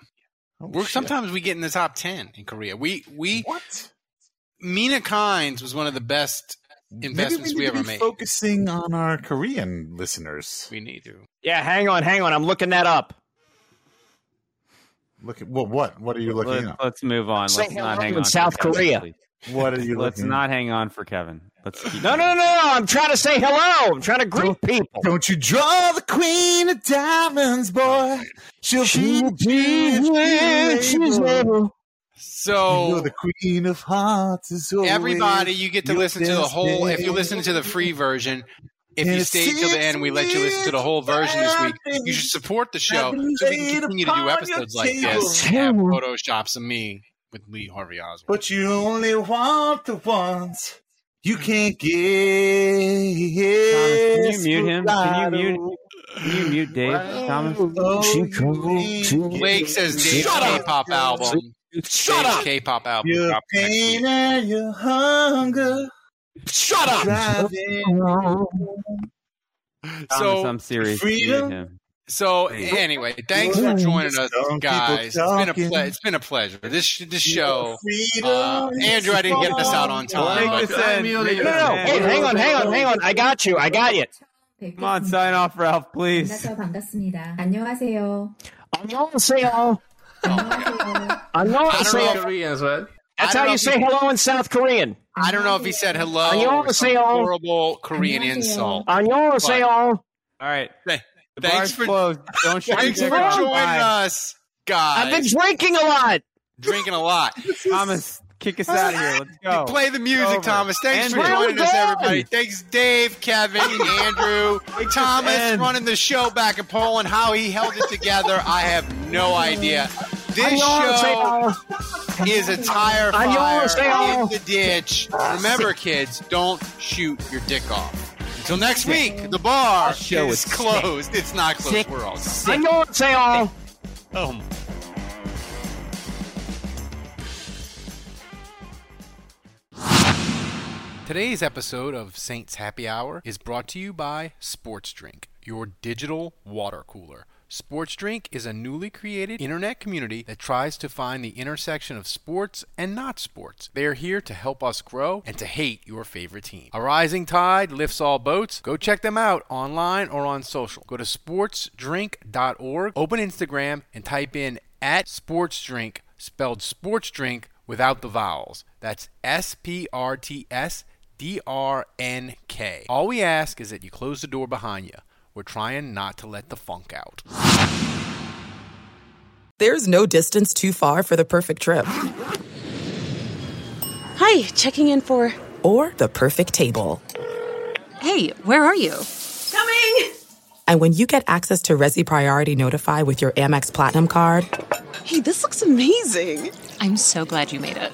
Oh, We're, shit. sometimes we get in the top 10 in Korea. We, we, what? Mina Kimes was one of the best investments Maybe we, we, need ever to be made. Focusing on our Korean listeners. We need to. Yeah, hang on, hang on. I'm looking that up. Look at well, what? What are you looking Let's, at? let's move on. Let's not hang on. South Kevin, Korea. please. What are you Let's not hang on for Kevin. Let's keep No, no, no, no. I'm trying to say hello. I'm trying to greet people. Don't you draw the queen of diamonds, boy? She'll be she's able. So You're the queen of hearts. Is always everybody, you get to listen to the whole. If you listen to the free version, if you stay till the end, we let you listen to the whole version this week. You should support the show so we can continue to do episodes like this. and Have photoshops of me with Lee Harvey Oswald. But you only want the ones you can't get. Thomas, can you mute him? Can you mute? Can you mute Dave, Thomas? Oh, Blake says Dave's Shut up. K-pop album. Shut Dave's up. K-pop album. Your dropping next week. pain and your hunger. Shut up. Driving. Thomas, So I'm serious. freedom. Mute him. So anyway, thanks for joining us, Some people guys. It's been a talking. ple- it's been a pleasure. This this show, Freedom uh, Andrew, I didn't get this out on time. Blake but- said- No, no, no. Hey, hang on, hang on, hang on. I got you. I got you. Come on, sign off, Ralph, please. 만나서 반갑습니다. 안녕하세요. 안녕하세요. I'm (laughs) not I saying Koreans, man. That's how you say hello in South Korean. I don't know if he said hello. Annyeonghaseyo. Horrible Korean insult. Annyeonghaseyo. All right. Th- thanks for. Don't (laughs) thanks for joining us, guys. I've been drinking a lot. Drinking a lot. Thomas, Kick us out of here. Let's go. Play the music, Over. Thomas. Thanks for joining us, everybody. Thanks, Dave, Kevin, (laughs) Andrew, Thomas End. running the show back in Poland. How he held it together, I have no idea. This show is a tire fire in the ditch. Remember, kids, don't shoot your dick off. Until next week, the bar show is closed. It's not closed. We're all. I know say all. Oh. Today's episode of Saints Happy Hour is brought to you by Sports Drink, your digital water cooler. Sports Drink is a newly created internet community that tries to find the intersection of sports and not sports. They are here to help us grow and to hate your favorite team. A rising tide lifts all boats. Go check them out online or on social. Go to sportsdrink.org, open Instagram, and type in at sportsdrink, spelled sports drink without the vowels. That's S P R T S D R N K. All we ask is that you close the door behind you. We're trying not to let the funk out. There's no distance too far for the perfect trip. Hi, checking in for. Or the perfect table. Hey, where are you? Coming! And when you get access to Resy Priority Notify with your Amex Platinum card, Hey, this looks amazing. I'm so glad you made it.